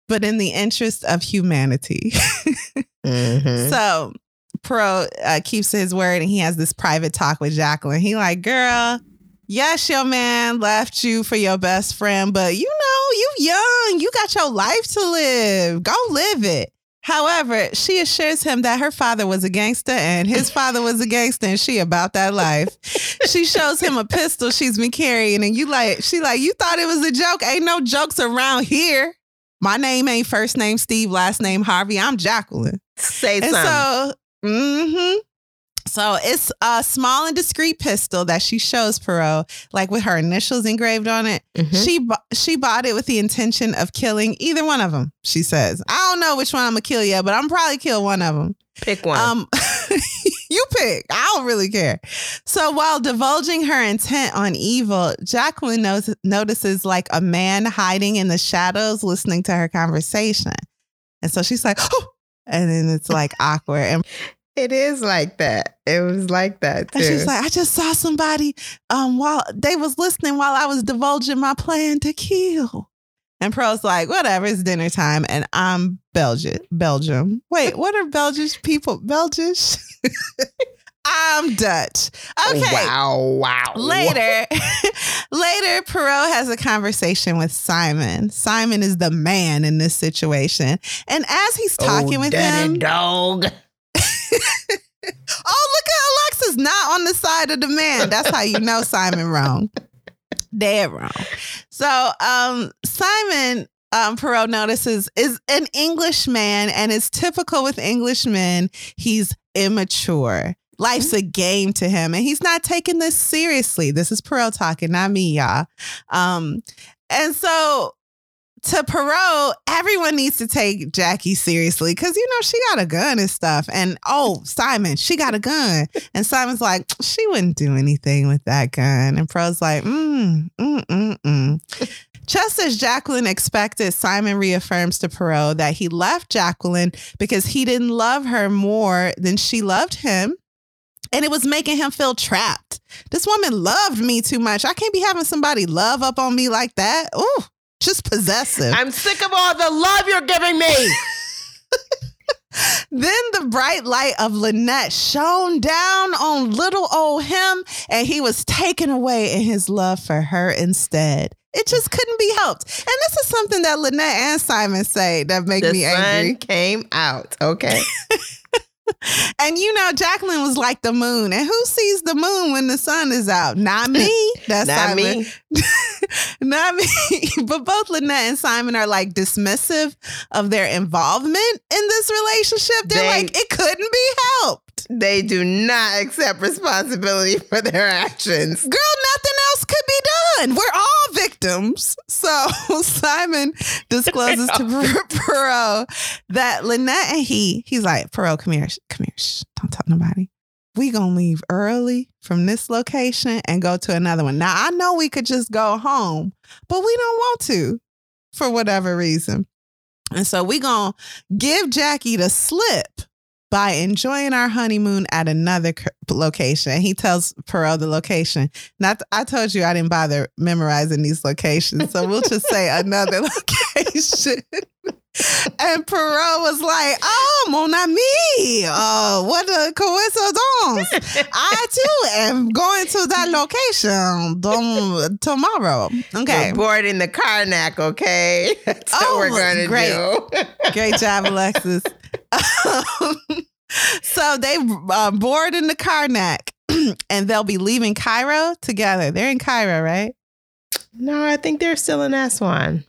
but in the interest of humanity. [LAUGHS] Mhm. So Poirot uh, keeps his word and he has this private talk with Jacqueline. He like, girl, yes, your man left you for your best friend, but you know, you young, you got your life to live. Go live it. However, she assures him that her father was a gangster and his [LAUGHS] father was a gangster and she about that life. She shows him a pistol she's been carrying and you like, she like, you thought it was a joke. Ain't no jokes around here. My name ain't first name Steve, last name Harvey. I'm Jacqueline. Say And something. so, hmm So it's a small and discreet pistol that she shows Poirot, like with her initials engraved on it. Mhm. She bu- she bought it with the intention of killing either one of them. She says, "I don't know which one I'm gonna kill yet, but I'm probably kill one of them." Pick one. Um, [LAUGHS] you pick. I don't really care. So while divulging her intent on evil, Jacqueline knows, notices like a man hiding in the shadows, listening to her conversation, and so she's like, "Oh." [GASPS] And then it's like awkward. And it is like that. It was like that too. And she's like, I just saw somebody um while they was listening while I was divulging my plan to kill. And Poirot's like, whatever, it's dinner time, and I'm Belgian. Belgium. Wait, what are Belgian people? Belgish? [LAUGHS] I'm Dutch. Okay. Wow. Wow. Later, [LAUGHS] Later, Poirot has a conversation with Simon. Simon is the man in this situation. And as he's talking oh, with him, dog. [LAUGHS] oh, look at Alexis not on the side of the man. That's how you know Simon wrong. Dead wrong. So um Simon um Poirot notices is an Englishman and it's typical with Englishmen, he's immature. Life's a game to him and he's not taking this seriously. This is Poirot talking, not me, y'all. Um and so to Poirot, everyone needs to take Jackie seriously because you know she got a gun and stuff. And oh, Simon, she got a gun. And Simon's like, she wouldn't do anything with that gun. And Poirot's like, mm, mm, mm, mm. Just as Jacqueline expected, Simon reaffirms to Poirot that he left Jacqueline because he didn't love her more than she loved him. And it was making him feel trapped. This woman loved me too much. I can't be having somebody love up on me like that. Ooh just possessive. I'm sick of all the love you're giving me. [LAUGHS] then the bright light of Lynette shone down on little old him, and he was taken away in his love for her instead. It just couldn't be helped. And this is something that Lynette and Simon say that make the me angry. sun came out. Okay. [LAUGHS] [LAUGHS] and you know, Jacqueline was like the moon. And who sees the moon when the sun is out? Not me. [LAUGHS] That's Not Simon. me. [LAUGHS] Not me. but both Lynette and Simon are like dismissive of their involvement in this relationship. They're They- like, it couldn't be helped. They do not accept responsibility [LAUGHS] for their actions. Girl, nothing else could be done. We're all victims. So [LAUGHS] Simon discloses to [LAUGHS] Per- Poirot that Lynette and he, he's like, Poirot, come here. Come here. Shh, don't tell nobody. We gonna leave early from this location and go to another one. Now I know we could just go home, but we don't want to for whatever reason. And so we gonna give Jackie the slip by enjoying our honeymoon at another location. He tells Poirot the location. Not, I told you I didn't bother memorizing these locations, so we'll just say another [LAUGHS] location. [LAUGHS] and Poirot was like, "Oh, mon ami, oh, what a coincidence! [LAUGHS] I too am going to that location dom- tomorrow." Okay, We're boarding the Karnak, okay? [LAUGHS] That's Oh, what we're going to great. do. Great job, Alexis. So they uh, board in the Karnak [CLEARS THROAT] and they'll be leaving Cairo together. They're in Cairo, right? no, I think they're still in Aswan.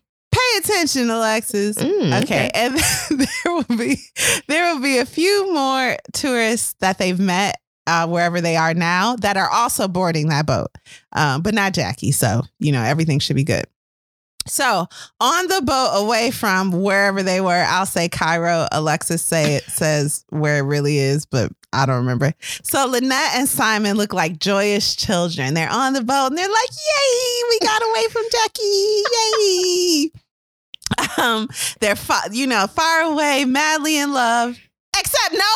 Pay attention, Alexis. Mm, Okay, and [LAUGHS] there will be there will be a few more tourists that they've met uh, wherever they are now that are also boarding that boat, um, but not Jackie. So you know everything should be good. So on the boat away from wherever they were, I'll say Cairo. Alexis say it says where it really is, but I don't remember. So Lynette and Simon look like joyous children. They're on the boat and they're like, "Yay, we got away from Jackie! Yay!" [LAUGHS] Um, they're fa- you know far away, madly in love. Except no.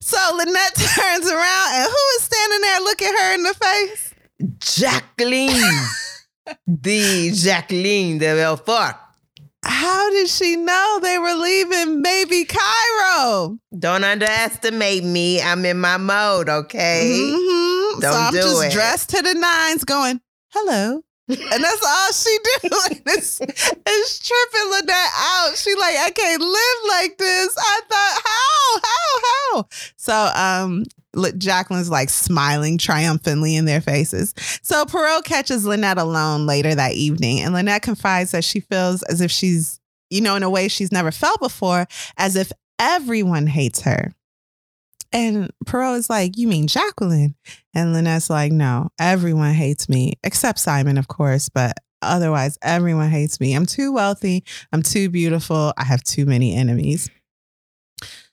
So Lynette [LAUGHS] turns around and who is standing there looking her in the face? Jacqueline. [LAUGHS] the Jacqueline de Bellefort. How did she know they were leaving baby Cairo? Don't underestimate me. I'm in my mode, okay? Mhm. so Don't I'm do just it. dressed to the nines going, hello. And that's all she do. And it's, tripping Lynette out. She like, I can't live like this. I thought, how, how, how? So um Li- Jacqueline's like smiling triumphantly in their faces. So Poirot catches Lynette alone later that evening, and Lynette confides that she feels as if she's, you know, in a way she's never felt before, as if everyone hates her. And Poirot is like, You mean Jacqueline? And Lynette's like, No, everyone hates me, except Simon, of course, but otherwise, everyone hates me. I'm too wealthy. I'm too beautiful. I have too many enemies.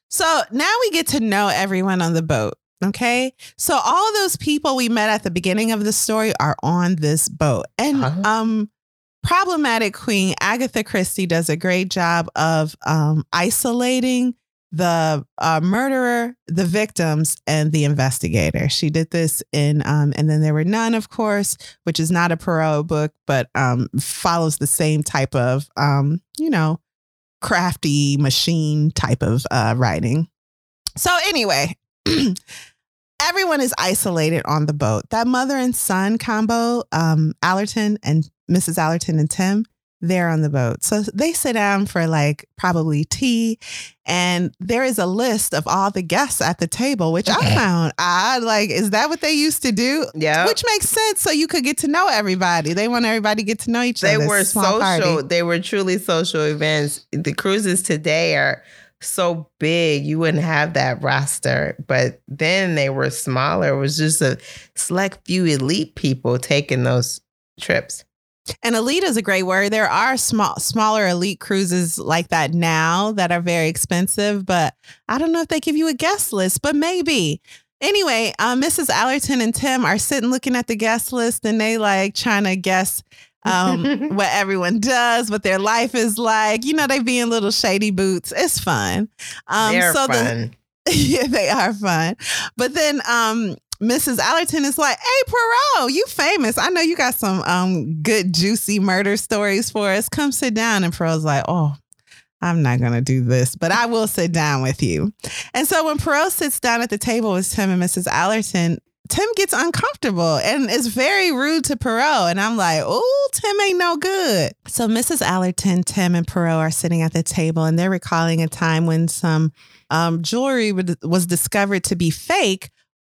So now we get to know everyone on the boat. Okay. So all those people we met at the beginning of the story are on this boat. And Uh-huh. um problematic queen Agatha Christie does a great job of um isolating the uh, murderer, the victims, and the investigator. She did this in um and then there were none, of course, which is not a Poirot book, but um follows the same type of um, you know, crafty machine type of uh writing. So anyway, [CLEARS THROAT] everyone is isolated on the boat. That mother and son combo, um, Allerton and Mrs. Allerton and Tim, they're on the boat. So they sit down for like probably tea. And there is a list of all the guests at the table, which I found odd. Like, is that what they used to do? Yeah. Which makes sense. So you could get to know everybody. They want everybody to get to know each They other. They were social. party. They were truly social events. The cruises today are so big, you wouldn't have that roster. But then they were smaller. It was just a select few elite people taking those trips. And elite is a great word. There are small, smaller elite cruises like that now that are very expensive, but I don't know if they give you a guest list, but maybe. Anyway, uh, Mrs. Allerton and Tim are sitting looking at the guest list and they like trying to guess um, [LAUGHS] what everyone does, what their life is like. You know, they be in little shady boots. It's fun. Um, They're so the fun. [LAUGHS] yeah, they are fun. But then um Mrs. Allerton is like, hey Poirot, you famous. I know you got some um good juicy murder stories for us. Come sit down. And Poirot's like, oh, I'm not gonna do this, but I will sit down with you. And so when Poirot sits down at the table with Tim and Mrs. Allerton, Tim gets uncomfortable and is very rude to Poirot. And I'm like, oh, Tim ain't no good. So Mrs. Allerton, Tim, and Poirot are sitting at the table and they're recalling a time when some um, jewelry was discovered to be fake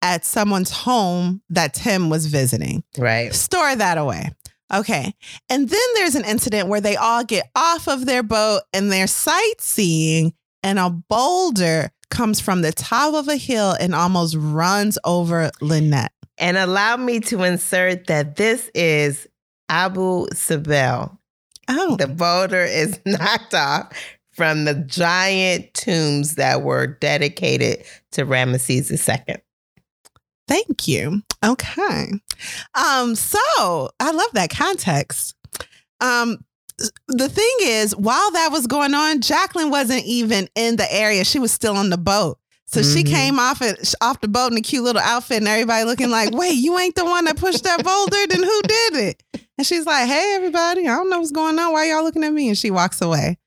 at someone's home that Tim was visiting. right. Store that away. Okay. And then there's an incident where they all get off of their boat and they're sightseeing, and a boulder comes from the top of a hill and almost runs over Lynette. And allow me to insert that this is Abu Simbel. Oh, The boulder is [LAUGHS] knocked off from the giant tombs that were dedicated to Ramesses II. Thank you. Okay. Um, so I love that context. Um, the thing is, while that was going on, Jacqueline wasn't even in the area. She was still on the boat. So she Mhm. came off it off the boat in a cute little outfit, and everybody looking like, "Wait, you ain't the one that pushed that boulder? Then who did it?" And she's like, "Hey, everybody, I don't know what's going on. Why y'all looking at me?" And she walks away.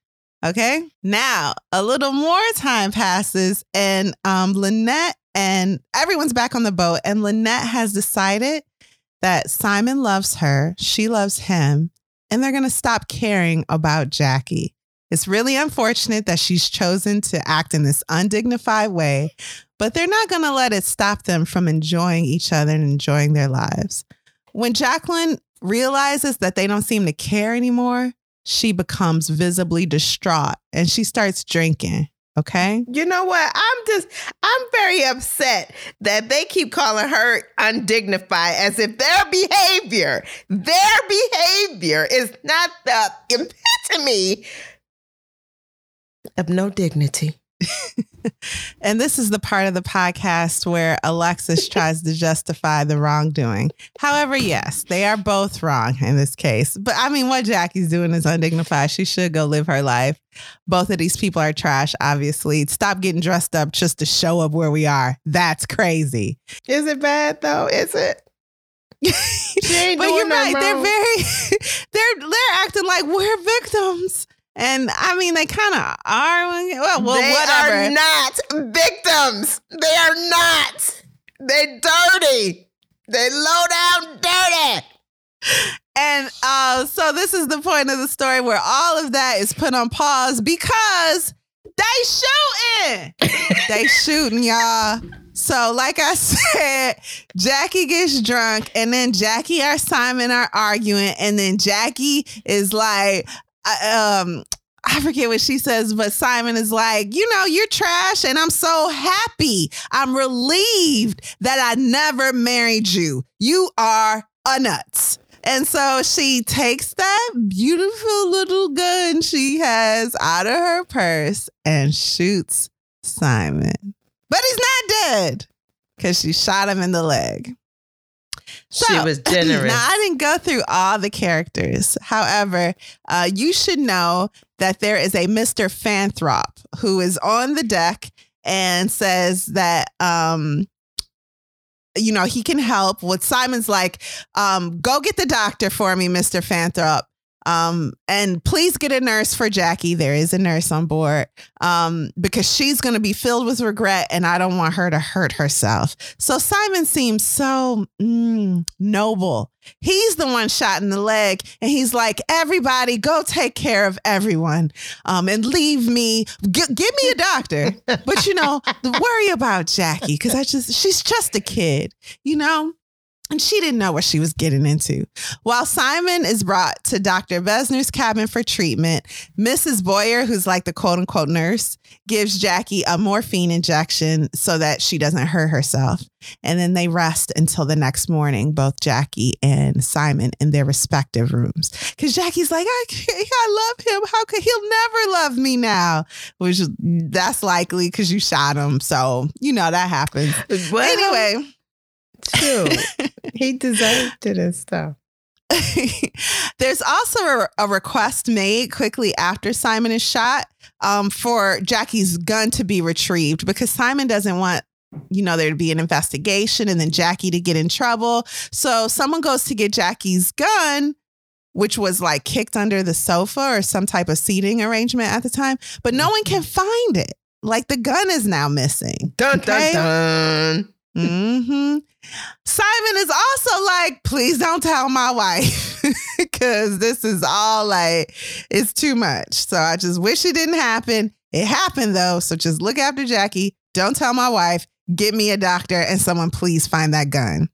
Okay. Now a little more time passes, and um, Lynette and everyone's back on the boat, and Lynette has decided that Simon loves her, she loves him, and they're gonna stop caring about Jackie. It's really unfortunate that she's chosen to act in this undignified way, but they're not going to let it stop them from enjoying each other and enjoying their lives. When Jacqueline realizes that they don't seem to care anymore, she becomes visibly distraught and she starts drinking. Okay. You know what? I'm just, I'm very upset that they keep calling her undignified as if their behavior, their behavior is not the epitome of no dignity. [LAUGHS] And this is the part of the podcast where Alexis [LAUGHS] tries to justify the wrongdoing. However, yes, they are both wrong in this case. But I mean, what Jackie's doing is undignified. She should go live her life. Both of these people are trash, obviously. Stop getting dressed up just to show up where we are. That's crazy. Is it bad though? Is it? But you're right. They're very [LAUGHS] they're they're acting like we're victims. And I mean, they kind of are. Well, well they whatever. are not victims. They are not. They dirty. They low down dirty. And uh, so this is the point of the story where all of that is put on pause because they shooting. [LAUGHS] they shooting, y'all. So, like I said, Jackie gets drunk, and then Jackie or Simon are arguing, and then Jackie is like, I- um, I forget what she says, but Simon is like, you know, you're trash, and I'm so happy. I'm relieved that I never married you. You are a nuts. And so she takes that beautiful little gun she has out of her purse and shoots Simon. But he's not dead because she shot him in the leg. She was generous. [LAUGHS] Now, I didn't go through all the characters. However, uh, you should know that there is a Mr. Fanthorp who is on the deck and says that, um, you know, he can help. What Simon's like, um, go get the doctor for me, Mr. Fanthorp. Um, and please get a nurse for Jackie. There is a nurse on board um, because she's going to be filled with regret and I don't want her to hurt herself. So Simon seems so mm, noble. He's the one shot in the leg and he's like, everybody go take care of everyone um, and leave me, G- give me a doctor. but, you know, worry about Jackie because I just, she's just a kid, you know? And she didn't know what she was getting into. While Simon is brought to Dr. Bessner's cabin for treatment, Mrs. Boyer, who's like the quote unquote nurse, gives Jackie a morphine injection so that she doesn't hurt herself. And then they rest until the next morning, both Jackie and Simon in their respective rooms. Because Jackie's like, I, I love him. How could he'll never love me now? Which that's likely because you shot him. So, you know, that happens. Well, anyway. True. [LAUGHS] he deserved it and stuff. [LAUGHS] There's also a, a, request made quickly after Simon is shot um, for Jackie's gun to be retrieved because Simon doesn't want, you know, there to be an investigation and then Jackie to get in trouble. So someone goes to get Jackie's gun, which was like kicked under the sofa or some type of seating arrangement at the time, but no one can find it. Like the gun is now missing. Dun okay? dun dun. Mm-hmm. Simon is also like, please don't tell my wife [LAUGHS] because this is all like, it's too much. So I just wish it didn't happen. It happened though. So just look after Jackie. Don't tell my wife. Get me a doctor and someone please find that gun.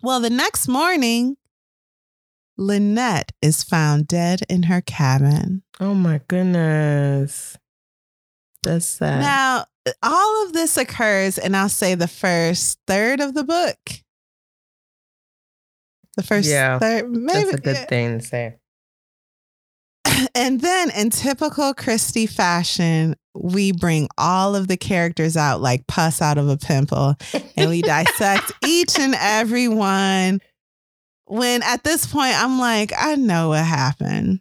Well, the next morning, Lynette is found dead in her cabin. Oh my goodness. That's sad. Now, all of this occurs and I'll say the first third of the book. The first yeah, third, maybe that's a good thing to say. [LAUGHS] And then in typical Christie fashion, we bring all of the characters out like pus out of a pimple and we dissect [LAUGHS] each and every one. When at this point I'm like, I know what happened.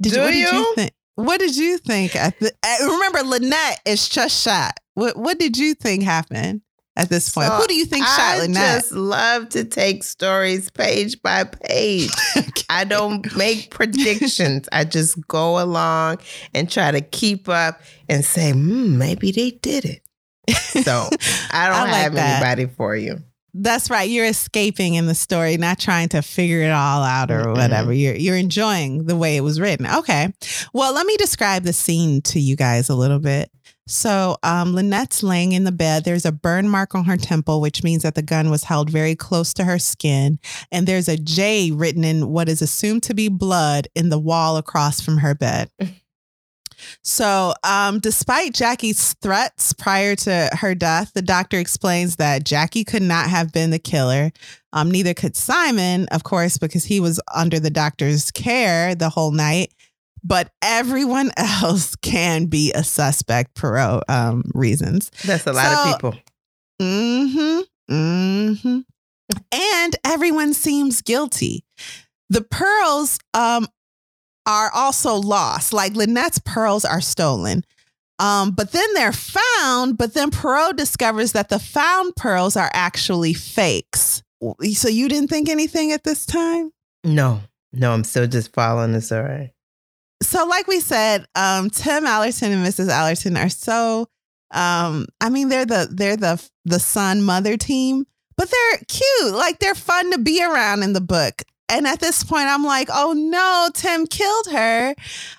Did Do you, what you? did you think? What did you think? At the, remember, Lynette is just shot. What What did you think happened at this point? So Who do you think shot I Lynette? I just love to take stories page by page. [LAUGHS] okay. I don't make predictions. I just go along and try to keep up and say, hmm, maybe they did it. [LAUGHS] So I don't I like have that. anybody for you. That's right. You're escaping in the story, not trying to figure it all out or mm-hmm. whatever. You're you're enjoying the way it was written. Okay. Well, let me describe the scene to you guys a little bit. So, um, Lynette's laying in the bed. There's a burn mark on her temple, which means that the gun was held very close to her skin. And there's a J written in what is assumed to be blood in the wall across from her bed. [LAUGHS] So, um, despite Jackie's threats prior to her death, the doctor explains that Jackie could not have been the killer. Um, neither could Simon, of course, because he was under the doctor's care the whole night. But everyone [LAUGHS] else can be a suspect for um, reasons. That's a lot so, of people. Mm-hmm. Mm-hmm. And everyone seems guilty. The pearls um, are also lost. Like Lynette's pearls are stolen. Um, but then they're found, but then Poirot discovers that the found pearls are actually fakes. So you didn't think anything at this time? No, no, I'm still just following this. story. So, like we said, um, Tim Allerton and Mrs. Allerton are so um, I mean, they're the they're the the son mother team, but they're cute. Like they're fun to be around in the book. And at this point, I'm like, oh no, Tim killed her.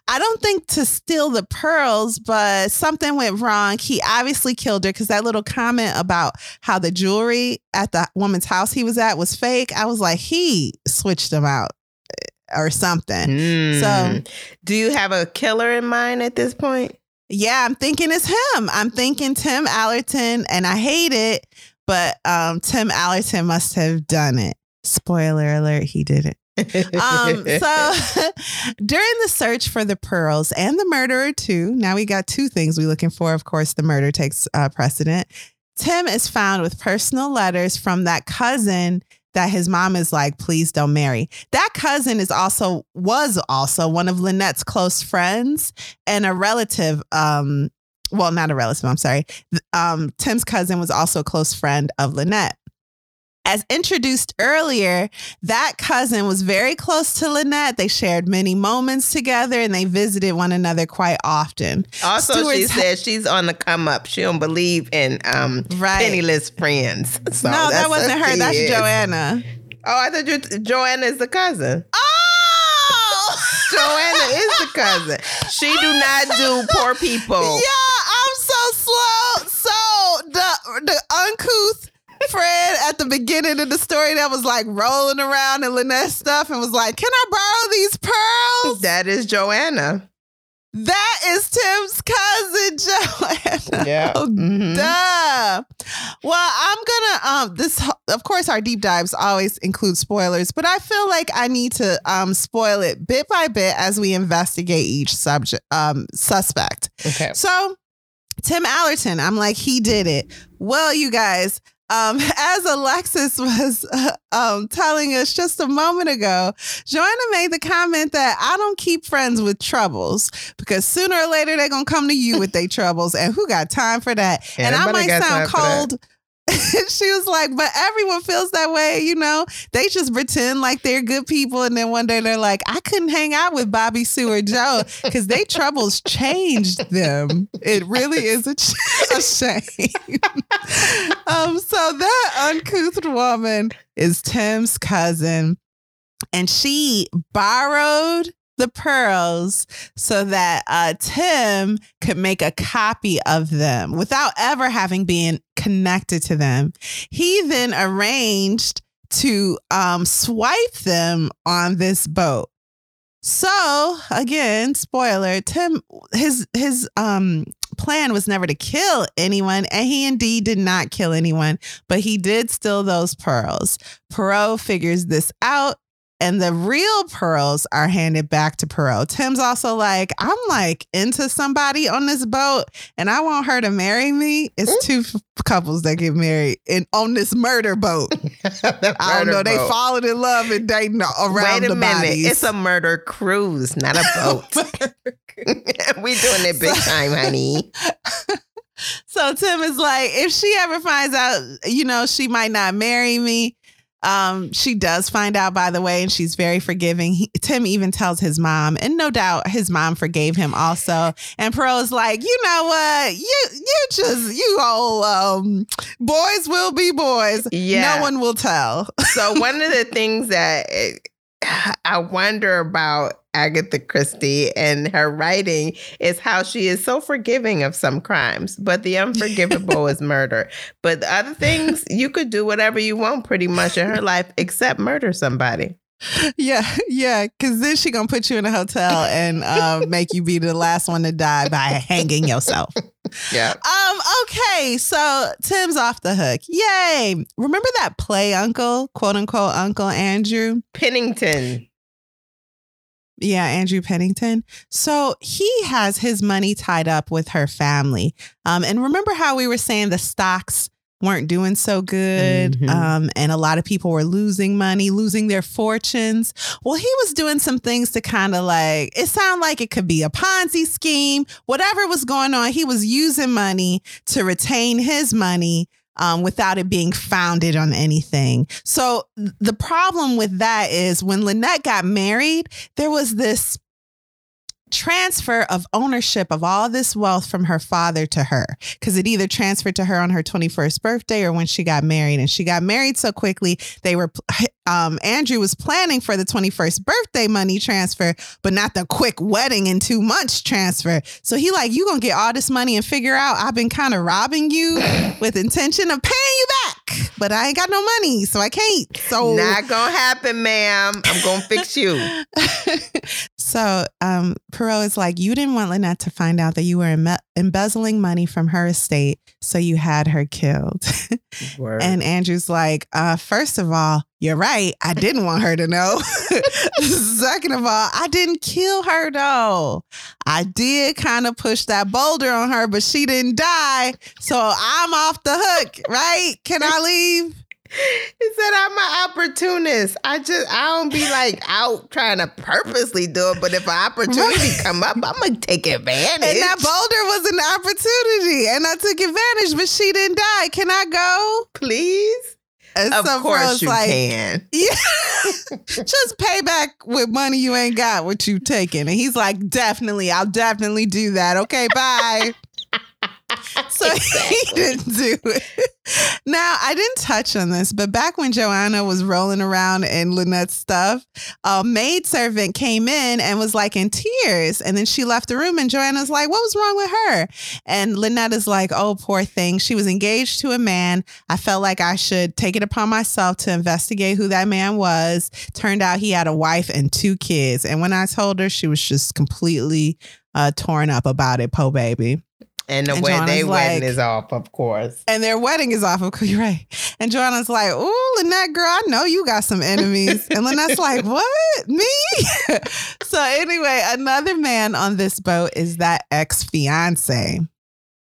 I don't think to steal the pearls, but something went wrong. He obviously killed her because that little comment about how the jewelry at the woman's house he was at was fake. I was like, he switched them out eh, or something. Mm. So, do you have a killer in mind at this point? Yeah, I'm thinking it's him. I'm thinking Tim Allerton, and I hate it, but um, Tim Allerton must have done it. Spoiler alert, he did it. um, so [LAUGHS] [LAUGHS] during the search for the pearls and the murderer too, now we got two things we're looking for. Of course, the murder takes uh, precedent. Tim is found with personal letters from that cousin that his mom is like, please don't marry. That cousin is also was also one of Lynette's close friends and a relative. Um, well, not a relative. I'm sorry. Um, Tim's cousin was also a close friend of Lynette. As introduced earlier, that cousin was very close to Lynette. They shared many moments together and they visited one another quite often. Also, Stewart's she said she's on the come up. She don't believe in um Right. penniless friends. [LAUGHS] So no, that wasn't her. That's is. Joanna. Oh, I thought you Joanna is the cousin. Oh! [LAUGHS] Joanna is the cousin. She do not do poor people. Yeah, I'm so slow. So the the uncouth friend at the beginning of the story that was like rolling around in Lynette's stuff and was like, "Can I borrow these pearls?" That is Joanna. That is Tim's cousin, [LAUGHS] Joanna. Yeah. Oh, Mhm. Duh. Well, I'm gonna um this of course our deep dives always include spoilers, but I feel like I need to um spoil it bit by bit as we investigate each subject um suspect. Okay. So, Tim Allerton, I'm like, he did it. Well, you guys, um, [LAUGHS] as Alexis was uh, um, telling us just a moment ago, Joanna made the comment that I don't keep friends with troubles because sooner or later they're gonna come to you with their [LAUGHS] troubles, and who got time for that? Yeah, and I might sound cold. [LAUGHS] she was like, but everyone feels that way, you know. They just pretend like they're good people, and then one day they're like, I couldn't hang out with Bobby Sue or Joe [LAUGHS] because they troubles changed them. It really is a, ch- a shame. [LAUGHS] um, so that uncouth woman is Tim's cousin, and she borrowed the pearls so that uh, Tim could make a copy of them without ever having been connected to them. He then arranged to um, swipe them on this boat. So again, spoiler, Tim his his um plan was never to kill anyone, and he indeed did not kill anyone, but he did steal those pearls. Poirot figures this out, and the real pearls are handed back to Poirot. Tim's also like, I'm like into somebody on this boat, and I want her to marry me. It's two f- couples that get married in on this murder boat. [LAUGHS] I don't know. They falling in love and dating around Wait a the minute. bodies. It's a murder cruise, not a [LAUGHS] boat. [LAUGHS] we doing it big time, honey. So Tim is like, if she ever finds out, you know, she might not marry me. Um, she does find out, by the way, and she's very forgiving. He, Tim even tells his mom, and no doubt his mom forgave him also. And Pearl is like, you know what? You you just you all um boys will be boys. Yeah. No one will tell. So one of the [LAUGHS] things that eh, I wonder about Agatha Christie and her writing is how she is so forgiving of some crimes, but the unforgivable is murder. But the other things, [LAUGHS] you could do whatever you want pretty much in her life except murder somebody. Yeah, yeah. Cause then she gonna put you in a hotel and uh, make you be the last one to die by hanging yourself. [LAUGHS] Yeah. Um, okay, so Tim's off the hook. Yay. Remember that play uncle, quote unquote Uncle Andrew? Pennington. Yeah, Andrew Pennington. So he has his money tied up with her family. Um, and remember how we were saying the stocks weren't doing so good Mhm. um, and a lot of people were losing money losing their fortunes well he was doing some things to kind of like it sounded like it could be a ponzi scheme whatever was going on he was using money to retain his money um, without it being founded on anything. So th- the problem with that is when Lynette got married, there was this transfer of ownership of all this wealth from her father to her because it either transferred to her on her 21st birthday or when she got married and she got married so quickly they were [LAUGHS] um andrew was planning for the 21st birthday money transfer but not the quick wedding in two months transfer so he like you gonna get all this money and figure out i've been kind of robbing you [SIGHS] with intention of paying you back but i ain't got no money so i can't so Not gonna happen, ma'am. I'm gonna fix you. [LAUGHS] so um Poirot is like, you didn't want Lynette to find out that you were embe- embezzling money from her estate, so you had her killed. [LAUGHS] and Andrew's like, uh, first of all, you're right. I didn't want her to know. [LAUGHS] Second of all, I didn't kill her though. I did kind of push that boulder on her, but she didn't die. So I'm off the hook, right? Can I leave? He said I'm an opportunist. I just I don't be like out trying to purposely do it, but if an opportunity [LAUGHS] come up, I'm gonna take advantage. And that boulder was an opportunity, and I took advantage, but she didn't die. Can I go? Please. And of course you like, can. [LAUGHS] Yeah. Just pay back with money you ain't got what you taking. And he's like, definitely, I'll definitely do that. Okay, bye. [LAUGHS] so [LAUGHS] he didn't do it. Now, I didn't touch on this, but back when Joanna was rolling around in Lynette's stuff, a maid servant came in and was like in tears. And then she left the room, and Joanna's like, What was wrong with her? And Lynette is like, Oh, poor thing. She was engaged to a man. I felt like I should take it upon myself to investigate who that man was. Turned out he had a wife and two kids. And when I told her, she was just completely uh, torn up about it, po baby. And the And way they wedding like- is off, of course. And their wedding is off, of course, [LAUGHS] you're right. And Joanna's like, Ooh, Lynette, girl, I know you got some enemies. And Lynette's like, [LAUGHS] What? Me? [LAUGHS] so, anyway, another man on this boat is that ex fiance.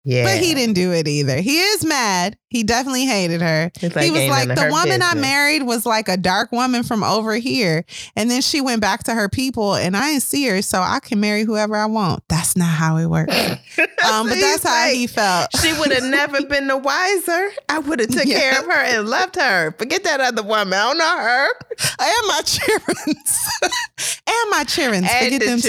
Yeah. But he didn't do it either. He is mad. He definitely hated her. It's he was like, the woman I married was like a dark woman from over here. And then she went back to her people and I didn't see her, so I can marry whoever I want. That's not how it works. [LAUGHS] Um, but that's how like, he felt. She would have never [LAUGHS] been the wiser. I would have took Yeah. care of her and loved her. Forget that other woman. I don't know her. and my children. [LAUGHS] and my children. And Forget the them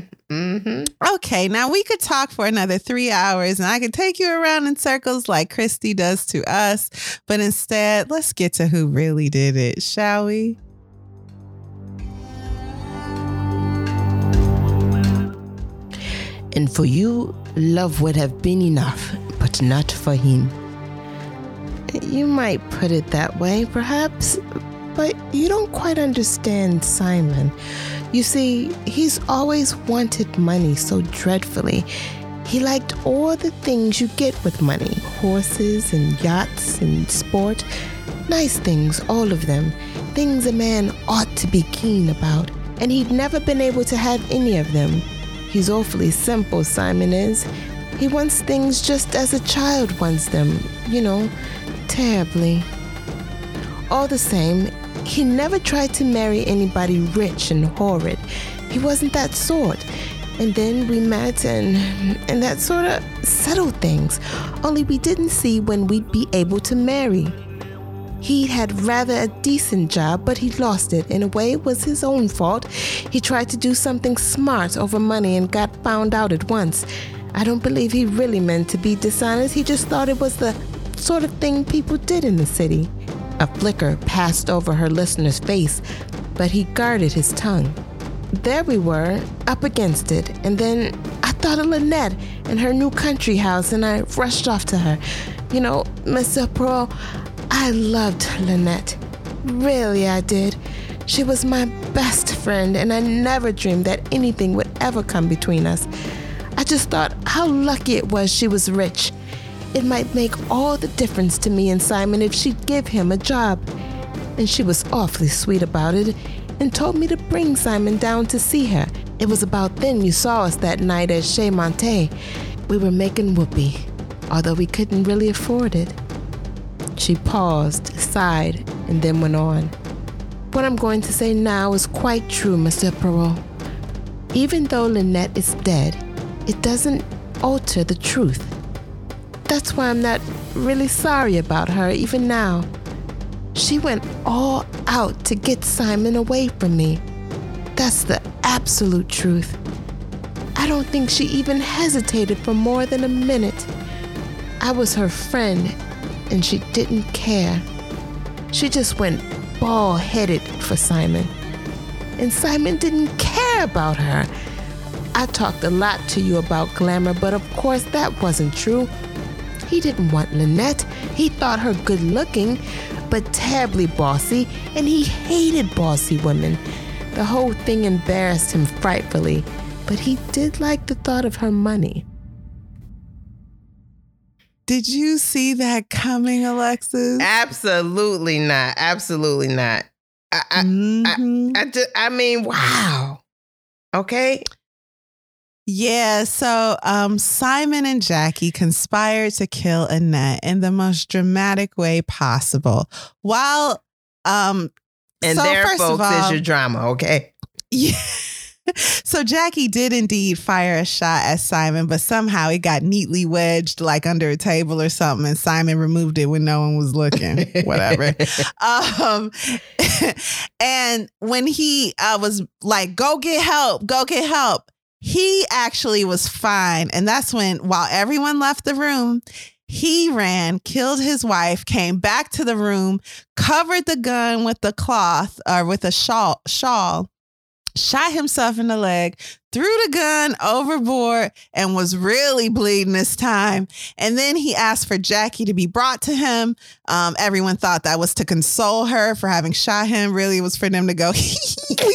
too. Mm-hmm. Okay, now we could talk for another three hours and I could take you around in circles like Christie does to us. But instead, let's get to who really did it, shall we? And for you, love would have been enough, but not for him. You might put it that way, perhaps, but you don't quite understand Simon. You see, he's always wanted money so dreadfully. He liked all the things you get with money horses and yachts and sport. Nice things, all of them. Things a man ought to be keen about. And he'd never been able to have any of them. He's awfully simple, Simon is. He wants things just as a child wants them, you know, terribly. All the same, he never tried to marry anybody rich and horrid. He wasn't that sort. And then we met and and that sort of settled things. Only we didn't see when we'd be able to marry. He had rather a decent job, but he lost it. In a way, it was his own fault. He tried to do something smart over money and got found out at once. I don't believe he really meant to be dishonest. He just thought it was the sort of thing people did in the city. A flicker passed over her listener's face, but he guarded his tongue. There we were, up against it, and then I thought of Lynette and her new country house, and I rushed off to her. You know, Mr. Poirot, I loved Lynette. Really, I did. She was my best friend, and I never dreamed that anything would ever come between us. I just thought how lucky it was she was rich. It might make all the difference to me and Simon if she'd give him a job. And she was awfully sweet about it and told me to bring Simon down to see her. It was about then you saw us that night at Chez Ma Tante. We were making whoopee, although we couldn't really afford it. She paused, sighed, and then went on. What I'm going to say now is quite true, Mr. Poirot. Even though Lynette is dead, it doesn't alter the truth. That's why I'm not really sorry about her, even now. She went all out to get Simon away from me. That's the absolute truth. I don't think she even hesitated for more than a minute. I was her friend, and she didn't care. She just went ball headed for Simon. And Simon didn't care about her. I talked a lot to you about glamour, but of course that wasn't true. He didn't want Lynette. He thought her good looking, but terribly bossy, and he hated bossy women. The whole thing embarrassed him frightfully, but he did like the thought of her money. Did you see that coming, Alexis? Absolutely not. Absolutely not. I, I, Mhm. I, just, I mean, wow. Okay. Yeah, so um, Simon and Jackie conspired to kill Annette in the most dramatic way possible. While, um, And so there, first of folks, is your drama. Okay. yeah, [LAUGHS] so Jackie did indeed fire a shot at Simon, but somehow it got neatly wedged like under a table or something, and Simon removed it when no one was looking. [LAUGHS] Whatever. um, [LAUGHS] and when he uh, was like, "Go get help! Go get help!" He actually was fine, and that's when, while everyone left the room, he ran, killed his wife, came back to the room, covered the gun with the cloth or with a shawl, shawl shot himself in the leg, threw the gun overboard, and was really bleeding this time. And then he asked for Jackie to be brought to him. Um, everyone thought that was to console her for having shot him. Really, it was for them to go, [LAUGHS] we did.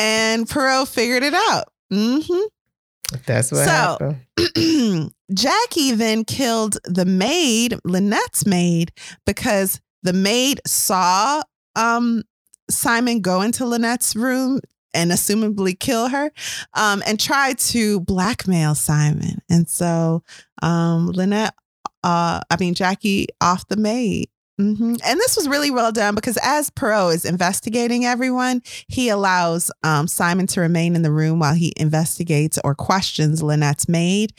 And Poirot figured it out. Mm-hmm. That's what so, happened. [CLEARS THROAT] Jackie then killed the maid, Lynette's maid, because the maid saw um, Simon go into Lynette's room and assumably kill her um, and tried to blackmail Simon. And so um, Lynette, uh, I mean, Jackie off the maid. Mm-hmm. And this was really well done because as Poirot is investigating everyone, he allows um, Simon to remain in the room while he investigates or questions Lynette's maid.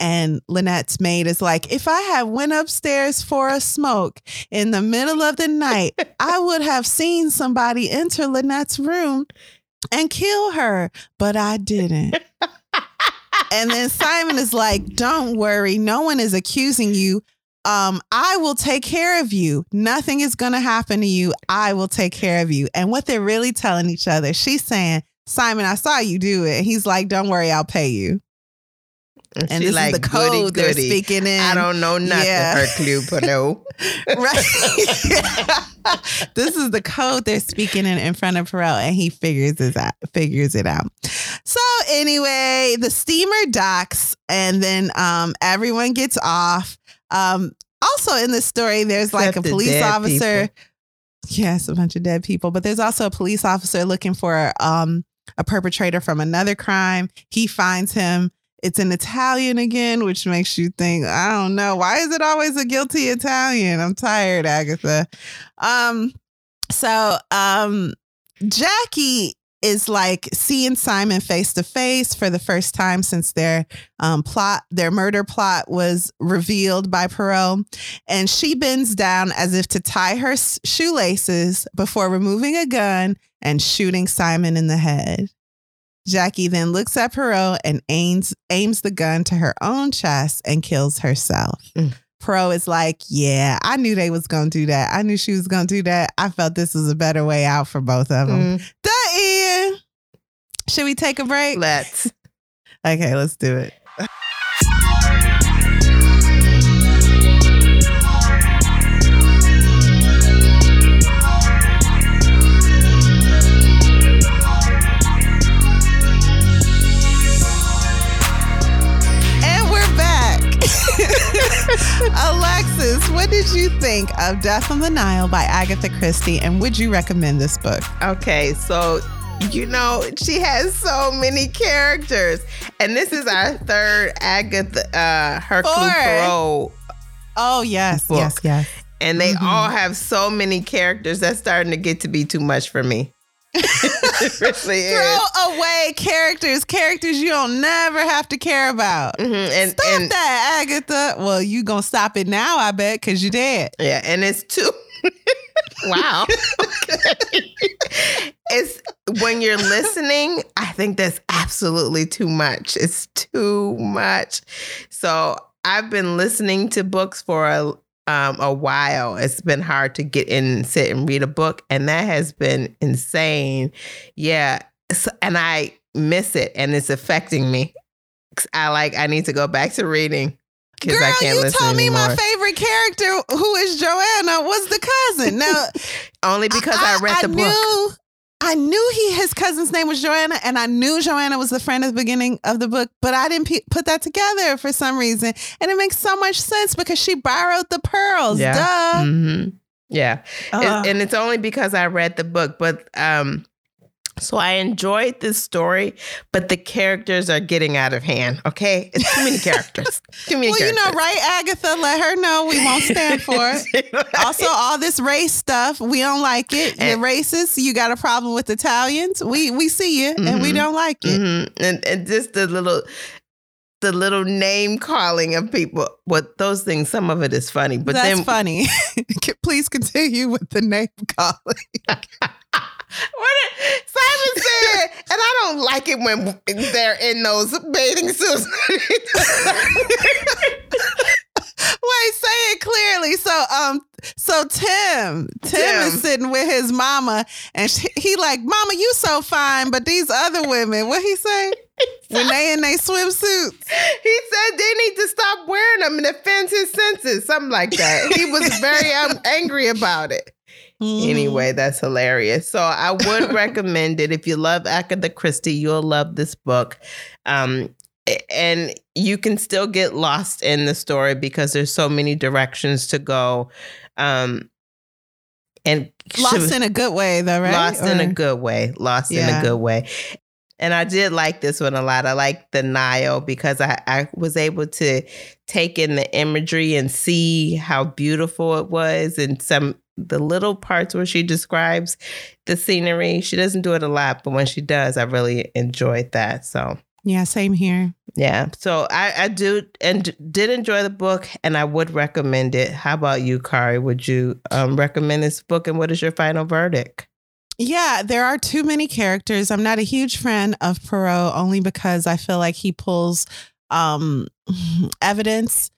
And Lynette's maid is like, if I had went upstairs for a smoke in the middle of the night, [LAUGHS] I would have seen somebody enter Lynette's room and kill her, but I didn't. [LAUGHS] and then Simon is like, don't worry, no one is accusing you um, I will take care of you. Nothing is going to happen to you. I will take care of you. And what they're really telling each other, she's saying, Simon, I saw you do it. And he's like, don't worry, I'll pay you. And, and this like, is the code goody, goody. they're speaking in. I don't know nothing, yeah. Hercule Poirot. [LAUGHS] right. [LAUGHS] this is the code they're speaking in in front of Poirot, and he figures it out. Figures it out. So anyway, the steamer docks, and then um, everyone gets off. Um, also in this story, there's Except like a police officer. People. Yes, a bunch of dead people, but there's also a police officer looking for um, a perpetrator from another crime. He finds him. It's an Italian again, which makes you think, I don't know, why is it always a guilty Italian? I'm tired, Agatha. Um, so um Jackie is like seeing Simon face to face for the first time since their um, plot, their murder plot was revealed by Poirot. And she bends down as if to tie her shoelaces before removing a gun and shooting Simon in the head. Jackie then looks at Poirot and aims, aims the gun to her own chest and kills herself. Mm. Poirot is like, yeah, I knew they was gonna do that. I knew she was gonna do that. I felt this was a better way out for both of them. Mm. Should we take a break? Let's. [LAUGHS] Okay, let's do it. And we're back. [LAUGHS] Alexis, what did you think of Death on the Nile by Agatha Christie and would you recommend this book? Okay, so you know, she has so many characters. And this is our third Agatha uh Hercule Poirot. Oh yes, book. yes, yes. And they mm-hmm. all have so many characters that's starting to get to be too much for me. [LAUGHS] really Throw away characters, characters you don't never have to care about. Mm-hmm. And, stop and, that, Agatha. Well, you gonna stop it now, I bet, because you did. Yeah, and it's too. [LAUGHS] wow. [LAUGHS] it's when you're listening, I think that's absolutely too much. It's too much. So I've been listening to books for a um, a while. It's been hard to get in and sit and read a book, and that has been insane. Yeah, so, and I miss it, and it's affecting me. I like. I need to go back to reading. Girl, I can't you told me anymore. my favorite character, who is Joanna, was the cousin. Now, [LAUGHS] only because I, I read the I book. Knew, I knew he his cousin's name was Joanna, and I knew Joanna was the friend at the beginning of the book, but I didn't p- put that together for some reason, and it makes so much sense because she borrowed the pearls. Yeah. Duh. Mm-hmm. Yeah, uh. it, and it's only because I read the book, but um, So I enjoyed this story, but the characters are getting out of hand. Okay, it's too many characters. [LAUGHS] Too many. Well, characters. you know, right, Agatha? Let her know we won't stand for it. [LAUGHS] also, all this race stuff, we don't like it. You're And- racist. You got a problem with Italians. We we see you, and we Mhm. don't like it. Mhm. and and just the little the little name calling of people. What those things, some of it is funny, but That's then funny. [LAUGHS] Please continue with the name calling. What did- Simon said, and I don't like it when they're in those bathing suits. [LAUGHS] Wait, say it clearly. So, um, so Tim, Tim, Tim. is sitting with his mama, and she, he like, "Mama, you so fine," but these other women, what he say? when they in their swimsuits. he said they need to stop wearing them and offends his senses, something like that. He was very um, angry about it. Mm-hmm. Anyway, that's hilarious. So I would [LAUGHS] recommend it if you love Agatha Christie. You'll love this book, um, and you can still get lost in the story because there's so many directions to go. Um, and lost in a good way, though, right? Lost in a good way. Lost in a good way. And I did like this one a lot. I like the Nile because I, I was able to take in the imagery and see how beautiful it was and some the little parts where she describes the scenery. She doesn't do it a lot, but when she does, I really enjoyed that. So Yeah, same here. yeah. So I, I do and did enjoy the book and I would recommend it. How about you, Kari? Would you um, recommend this book and what is your final verdict? Yeah, there are too many characters. I'm not a huge fan of Poirot only because I feel like he pulls um, [LAUGHS] evidence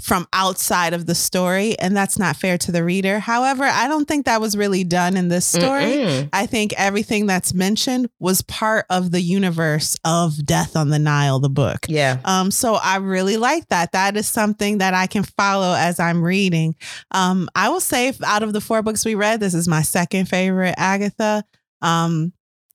from outside of the story, and that's not fair to the reader. However, I don't think that was really done in this story. Mm-mm. I think everything that's mentioned was part of the universe of Death on the Nile, the book. Yeah. Um, so I really like that. That is something that I can follow as I'm reading. Um, I will say, out of the four books we read, this is my second favorite, Agatha. Um,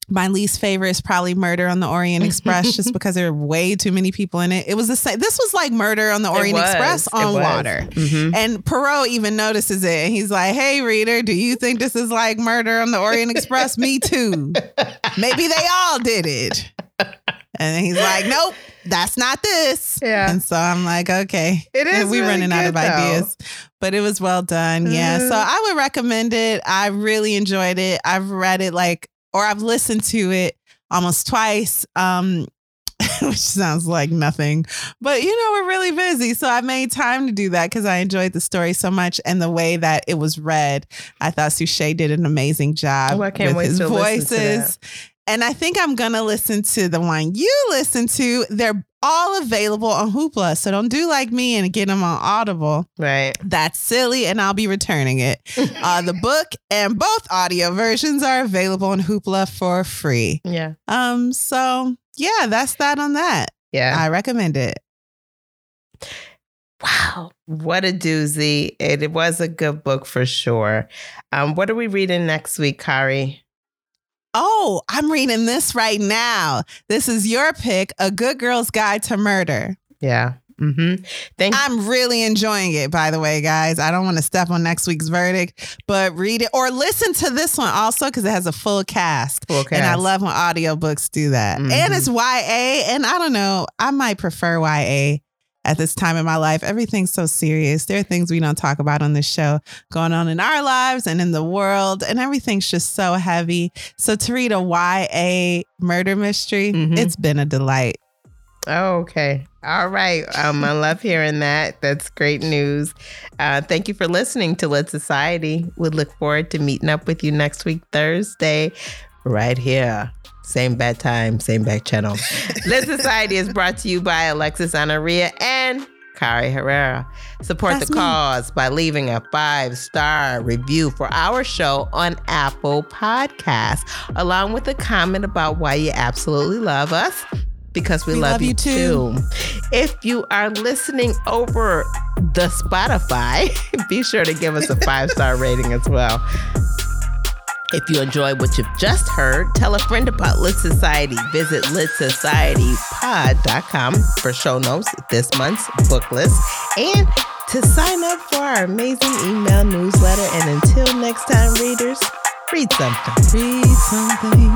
my least favorite is probably Murder on the Orient [LAUGHS] Express, just because there are way too many people in it. It was the same. This was like Murder on the Orient. Express on water. Mhm. And Poirot even notices it, and he's like, "Hey, reader, do you think this is like Murder on the Orient Express? Me too. [LAUGHS] Maybe they all did it." And he's like, "Nope, that's not this." Yeah. And so I'm like, "Okay, It is we really running out of though. ideas." But it was well done. Yeah. Mhm. So I would recommend it. I really enjoyed it. I've read it like, or I've listened to it almost twice. Um, [LAUGHS] which sounds like nothing. But you know, we're really busy. So I made time to do that because I enjoyed the story so much and the way that it was read. I thought Suchet did an amazing job Oh, with his to listen to voices. And I think I'm gonna listen to the one you listen to. They're all available on Hoopla. So don't do like me and get them on Audible. Right. That's silly, and I'll be returning it. [LAUGHS] Uh, the book and both audio versions are available on Hoopla for free. Yeah. Um, so yeah, that's that on that. Yeah. I recommend it. Wow. What a doozy. It, it was a good book for sure. Um, what are we reading next week, Kari? Oh, I'm reading this right now. This is your pick, A Good Girl's Guide to Murder. Yeah. Mm-hmm. Thank I'm really enjoying it, by the way, guys. I don't want to step on next week's verdict, but read it or listen to this one also because it has a full cast. Full And I love when audiobooks do that. Mhm. And it's YA. And I don't know, I might prefer YA at this time in my life. Everything's so serious. There are things we don't talk about on this show going on in our lives and in the world, and everything's just so heavy. So to read a YA murder mystery, Mhm. it's been a delight. Oh, okay. All right. Um, I love hearing that. That's great news. Uh, thank you for listening to Lit Society. We look forward to meeting up with you next week, Thursday, right here. Same bad time, same bad channel. [LAUGHS] Lit Society is brought to you by Alexis Anaria and Kari Herrera. Support That's the me. cause by leaving a five star review for our show on Apple Podcasts, along with a comment about why you absolutely love us. Because we, We love, love you, you too. too. If you are listening over the Spotify, [LAUGHS] be sure to give us a five star rating as well. If you enjoy what you've just heard, tell a friend about Lit Society. Visit litsocietypod.com for show notes, this month's book list, and to sign up for our amazing email newsletter. And until next time, readers, read something. Read something.